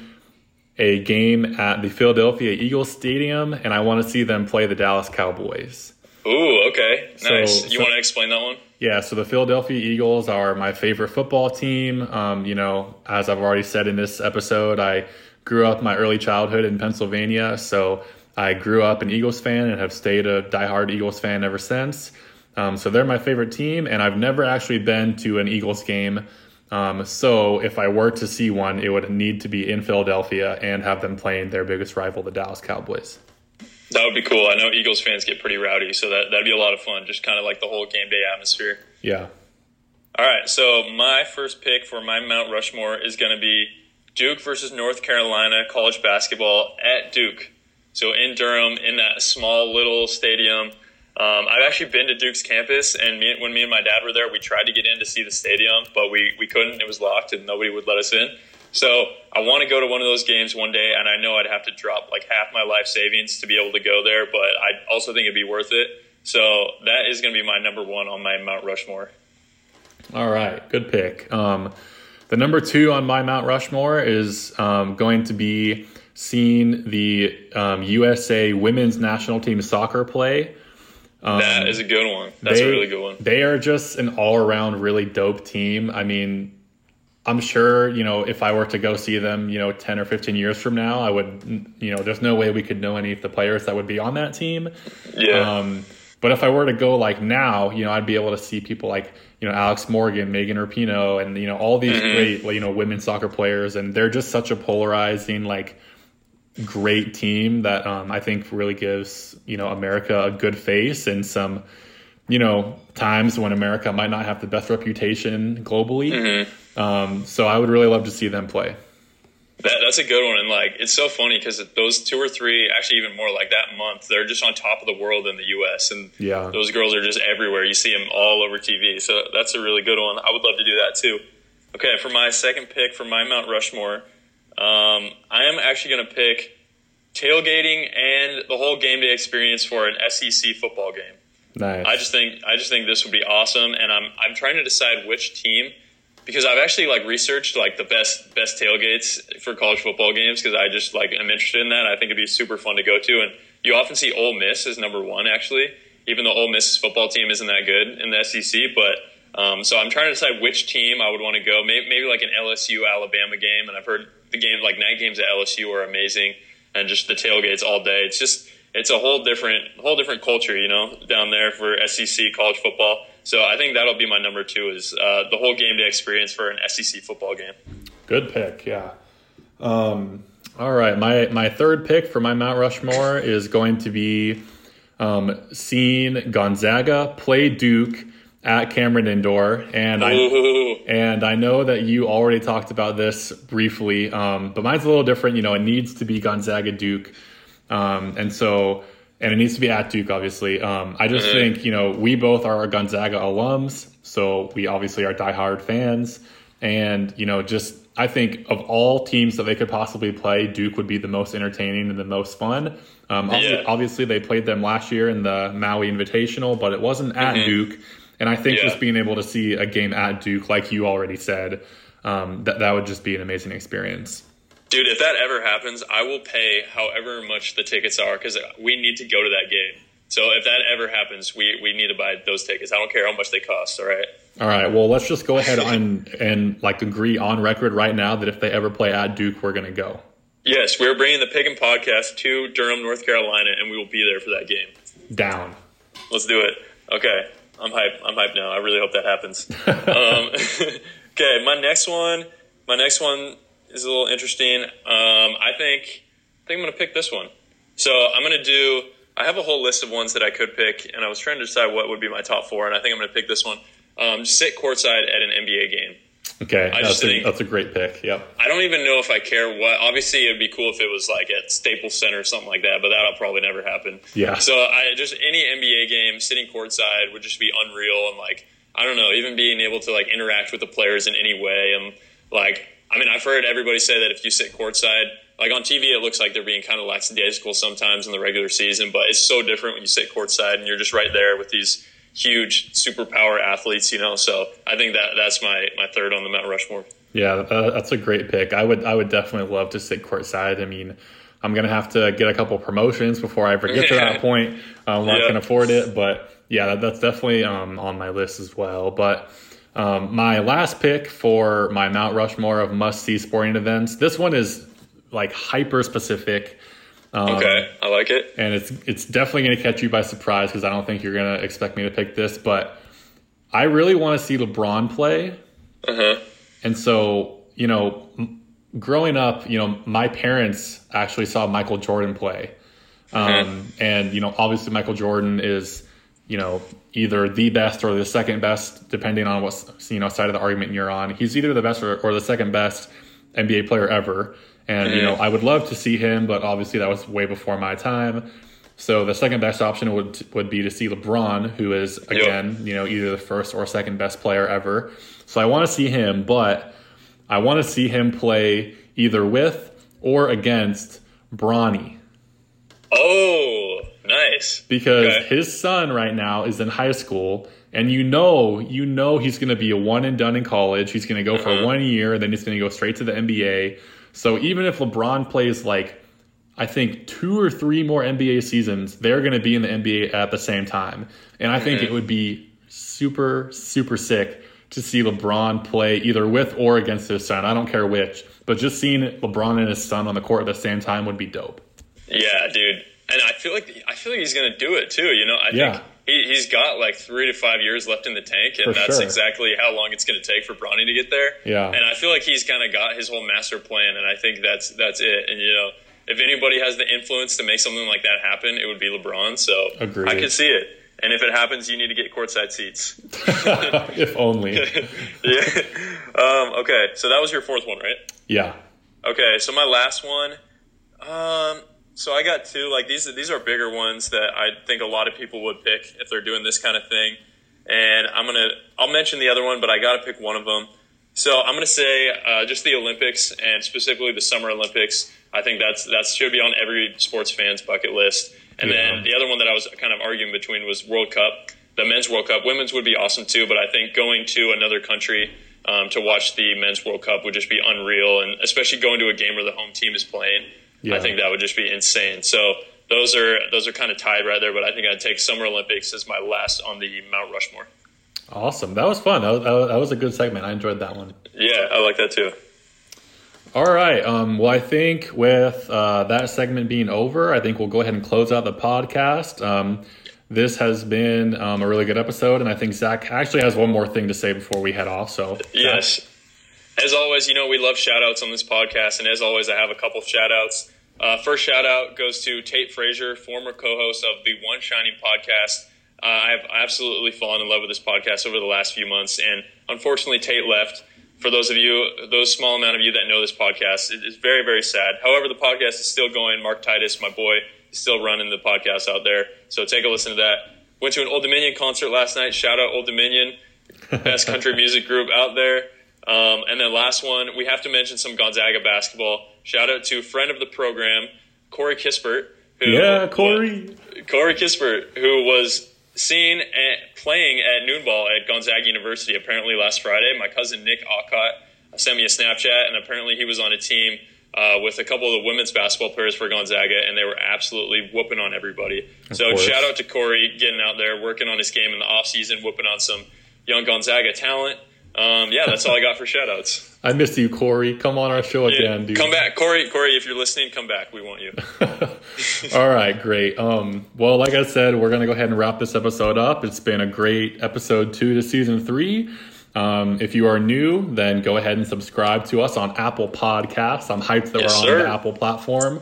a game at the Philadelphia Eagles Stadium, and I want to see them play the Dallas Cowboys. Ooh, okay, So- nice. you so- want to explain that one? Yeah, so the Philadelphia Eagles are my favorite football team. Um, you know, as I've already said in this episode, I grew up my early childhood in Pennsylvania, so I grew up an Eagles fan and have stayed a diehard Eagles fan ever since. Um, so they're my favorite team, and I've never actually been to an Eagles game. Um, so if I were to see one, it would need to be in Philadelphia and have them playing their biggest rival, the Dallas Cowboys. That would be cool. I know Eagles fans get pretty rowdy, so that that'd be a lot of fun. Just kind of like the whole game day atmosphere. Yeah. All right, so my first pick for my Mount Rushmore is going to be Duke versus North Carolina college basketball at Duke. So in Durham, in that small little stadium. Um, I've actually been to Duke's campus, and me, when me and my dad were there, we tried to get in to see the stadium, but we, we couldn't. It was locked, and nobody would let us in. So I want to go to one of those games one day, and I know I'd have to drop like half my life savings to be able to go there, but I also think it'd be worth it. So that is going to be my number one on my Mount Rushmore. All right, good pick. Um, the number two on my Mount Rushmore is um, going to be seeing the um, USA women's national team soccer play. that is a good one. That's they, a really good one. They are just an all around really dope team. I mean, I'm sure, you know, if I were to go see them, you know, 10 or 15 years from now, I would, you know, there's no way we could know any of the players that would be on that team. Yeah. Um, But if I were to go like now, you know, I'd be able to see people like you know Alex Morgan, Megan Rapinoe, and you know all these great you know women's soccer players, and they're just such a polarizing like great team that um, I think really gives you know America a good face and some you know times when America might not have the best reputation globally. Um, so I would really love to see them play. That, that's a good one, and like it's so funny because those two or three, actually even more like that month, they're just on top of the world in the U.S. and Yeah. those girls are just everywhere. You see them all over TV, so that's a really good one. I would love to do that too. Okay, for my second pick for my Mount Rushmore, um, I am actually going to pick tailgating and the whole game day experience for an SEC football game. Nice. I just think I just think this would be awesome, and I'm I'm trying to decide which team because I've actually like researched like the best best tailgates for college football games because I just like I'm interested in that. I think it'd be super fun to go to, and you often see Ole Miss as number one actually, even though Ole Miss's football team isn't that good in the SEC. But um, so I'm trying to decide which team I would want to go. Maybe, maybe like an LSU Alabama game, and I've heard the game like night games at LSU are amazing, and just the tailgates all day. It's just it's a whole different whole different culture, you know, down there for SEC college football. So I think that'll be my number two is uh, the whole game day experience for an SEC football game. Good pick, yeah. Um, all right, my my third pick for my Mount Rushmore is going to be um, seeing Gonzaga play Duke at Cameron Indoor, and I Ooh. and I know that you already talked about this briefly, um, but mine's a little different. You know, it needs to be Gonzaga Duke, um, and so and it needs to be at Duke, obviously. Um, I just think you know we both are Gonzaga alums, so we obviously are diehard fans, and you know just I think of all teams that they could possibly play, Duke would be the most entertaining and the most fun. Um, obvi- Yeah. Obviously, they played them last year in the Maui Invitational, but it wasn't at Duke. And I think Yeah. just being able to see a game at Duke, like you already said, um, that that would just be an amazing experience. Dude, if that ever happens, I will pay however much the tickets are because we need to go to that game. So if that ever happens, we, we need to buy those tickets. I don't care how much they cost. All right. All right, well, let's just go ahead and and like agree on record right now that if they ever play at Duke, we're gonna go Yes, we're bringing the Pick and Podcast to Durham, North Carolina, and we will be there for that game. down. Let's do it. Okay, I'm hyped. I'm hyped now. I really hope that happens. um, okay, my next one. My next one is a little interesting. Um, I think. I think I'm gonna pick this one. So I'm gonna do. I have a whole list of ones that I could pick, and I was trying to decide what would be my top four, and I think I'm gonna pick this one. Um, sit courtside at an NBA game. Okay, I that's just a, think- that's a great pick. Yep. I don't even know if I care what. Obviously, it'd be cool if it was like at Staples Center or something like that, but that'll probably never happen. Yeah. So I just any NBA game sitting courtside would just be unreal, and like I don't know, even being able to like interact with the players in any way, and like I mean, I've heard everybody say that if you sit courtside, like on TV, it looks like they're being kind of lackadaisical sometimes in the regular season, but it's so different when you sit courtside and you're just right there with these huge superpower athletes, you know. So I think that that's my my third on the Mount Rushmore. Yeah, uh, that's a great pick. I would I would definitely love to sit courtside. I mean, I'm gonna have to get a couple promotions before I ever get to that point um, I Yeah. can afford it. But yeah, that, that's definitely um, on my list as well. But um, my last pick for my Mount Rushmore of must see sporting events. This one is like hyper specific. Um, Okay, I like it. and it's it's definitely going to catch you by surprise because I don't think you're going to expect me to pick this, but I really want to see LeBron play. Uh huh. And so, you know, m- growing up, you know, my parents actually saw Michael Jordan play. Um, and, you know, obviously Michael Jordan is, you know, either the best or the second best, depending on what, you know, side of the argument you're on. He's either the best or, or the second best NBA player ever. And, you know, mm-hmm. I would love to see him, but obviously that was way before my time. So the second best option would would be to see LeBron, who is again, you know, either the first or second best player ever. So I want to see him, but I want to see him play either with or against Bronny Oh, nice. because Okay. his son right now is in high school and you know you know he's going to be a one and done in college he's going to go Uh-huh. for one year then he's going to go straight to the nba so even if lebron plays like i think two or three more nba seasons they're going to be in the nba at the same time and i think Mm-hmm. it would be super super sick to see lebron play either with or against his son i don't care which but just seeing lebron and his son on the court at the same time would be dope Yeah, dude. And I feel like I feel like he's gonna do it too. You know, I Yeah. think he, he's got like three to five years left in the tank, and For that's sure. exactly how long it's going to take for Bronny to get there. Yeah. and I feel like he's kind of got his whole master plan, and I think that's that's it. And you know, if anybody has the influence to make something like that happen, it would be LeBron. So Agreed. I could see it. And if it happens, you need to get courtside seats. if only. yeah. Um, okay, so that was your fourth one, right? Yeah. Okay, so my last one. Um, so I got two. Like these, these are bigger ones that I think a lot of people would pick if they're doing this kind of thing. And I'm gonna, I'll mention the other one, but I got to pick one of them. So I'm gonna say uh, just the Olympics and specifically the Summer Olympics. I think that's that should be on every sports fan's bucket list. And Yeah. then the other one that I was kind of arguing between was World Cup, the men's World Cup. Women's would be awesome too, but I think going to another country um, to watch the men's World Cup would just be unreal, and especially going to a game where the home team is playing. Yeah. I think that would just be insane. So those are those are kind of tied right there, but I think I'd take Summer Olympics as my last on the Mount Rushmore. Awesome. That was fun. That was, that was- a good segment. I enjoyed that one. Yeah, I like that too. All right. Um, well, I think with uh, that segment being over, I think we'll go ahead and close out the podcast. Um, this has been um, a really good episode, and I think Zack actually has one more thing to say before we head off. So? Yes. As always, you know, we love shout outs on this podcast. And as always, I have a couple shout outs. Uh, first shout out goes to Tate Frazier, former co host of the One Shining podcast. Uh, I have absolutely fallen in love with this podcast over the last few months. And unfortunately, Tate left. For those of you, those small amount of you that know this podcast, it is very, very sad. However, the podcast is still going. Mark Titus, my boy, is still running the podcast out there. So take a listen to that. Went to an Old Dominion concert last night. Shout out Old Dominion best country music group out there. Um, and then last one, we have to mention some Gonzaga basketball. Shout out to friend of the program, Corey Kispert. Who, Yeah, Corey. Corey Kispert, who was seen at, playing at Noonball at Gonzaga University apparently last Friday. My cousin Nick Alcott sent me a Snapchat, and apparently he was on a team uh, with a couple of the women's basketball players for Gonzaga, and they were absolutely whooping on everybody. so course. shout out to Corey getting out there, working on his game in the offseason, whooping on some young Gonzaga talent. Um, yeah, that's all I got for shout outs. I missed you, Corey. Come on our show Yeah, again, dude. come back, Corey. Corey, if you're listening, come back. We want you. All right, great. Um, well, like I said, we're gonna go ahead and wrap this episode up. It's been a great episode two to season three. Um, if you are new, then go ahead and subscribe to us on Apple Podcasts. I'm hyped that Yes, we're on sir. the Apple platform.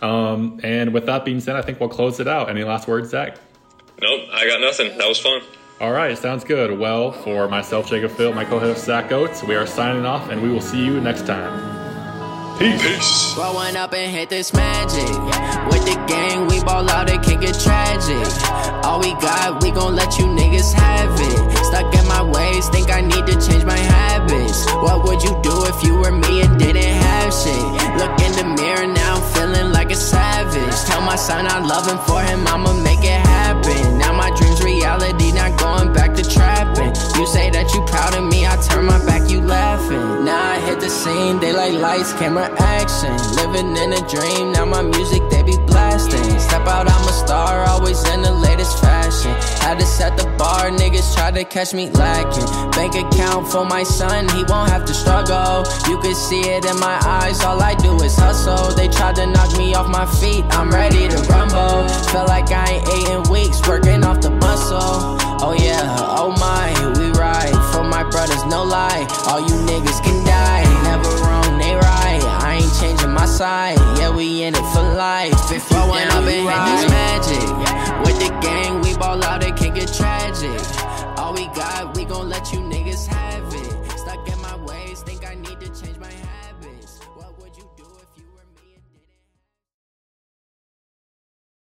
Um, and with that being said, I think we'll close it out. Any last words, Zack? nope, I got nothing. That was fun. All right, sounds good. Well, for myself, Jacob Phil, my co-host Zack Oates, we are signing off, and we will see you next time. Peace. Peace. Rolling up and hit this magic. With the gang, we ball out, it can get tragic. All we got, we gon' let you niggas have it. Stuck in my ways, think I need to change my habits. What would you do if you were me and didn't have shit? Look in the mirror now, I'm feeling like a savage. Tell my son I love him for him, I'ma make it happen. Reality, not going back to trapping. You say that you proud of me, I turn my back, you laughing. Now I hit the scene, daylight lights, camera action. Living in a dream, now my music they be blasting. Step out, I'm a star, always in the latest fashion. Had to set the bar, niggas try to catch me lacking. Bank account for my son, he won't have to struggle. You can see it in my eyes, all I do is hustle. They tried to knock me off my feet, I'm ready to rumble. Feel like I ain't ate in weeks, working off the muscle. Oh yeah, oh my, we ride for my brothers, no lie. All you niggas can die, never wrong, they right. I ain't changing my side, yeah, we in it for life. If you Rolling up hit this magic, with the gang, we ball out,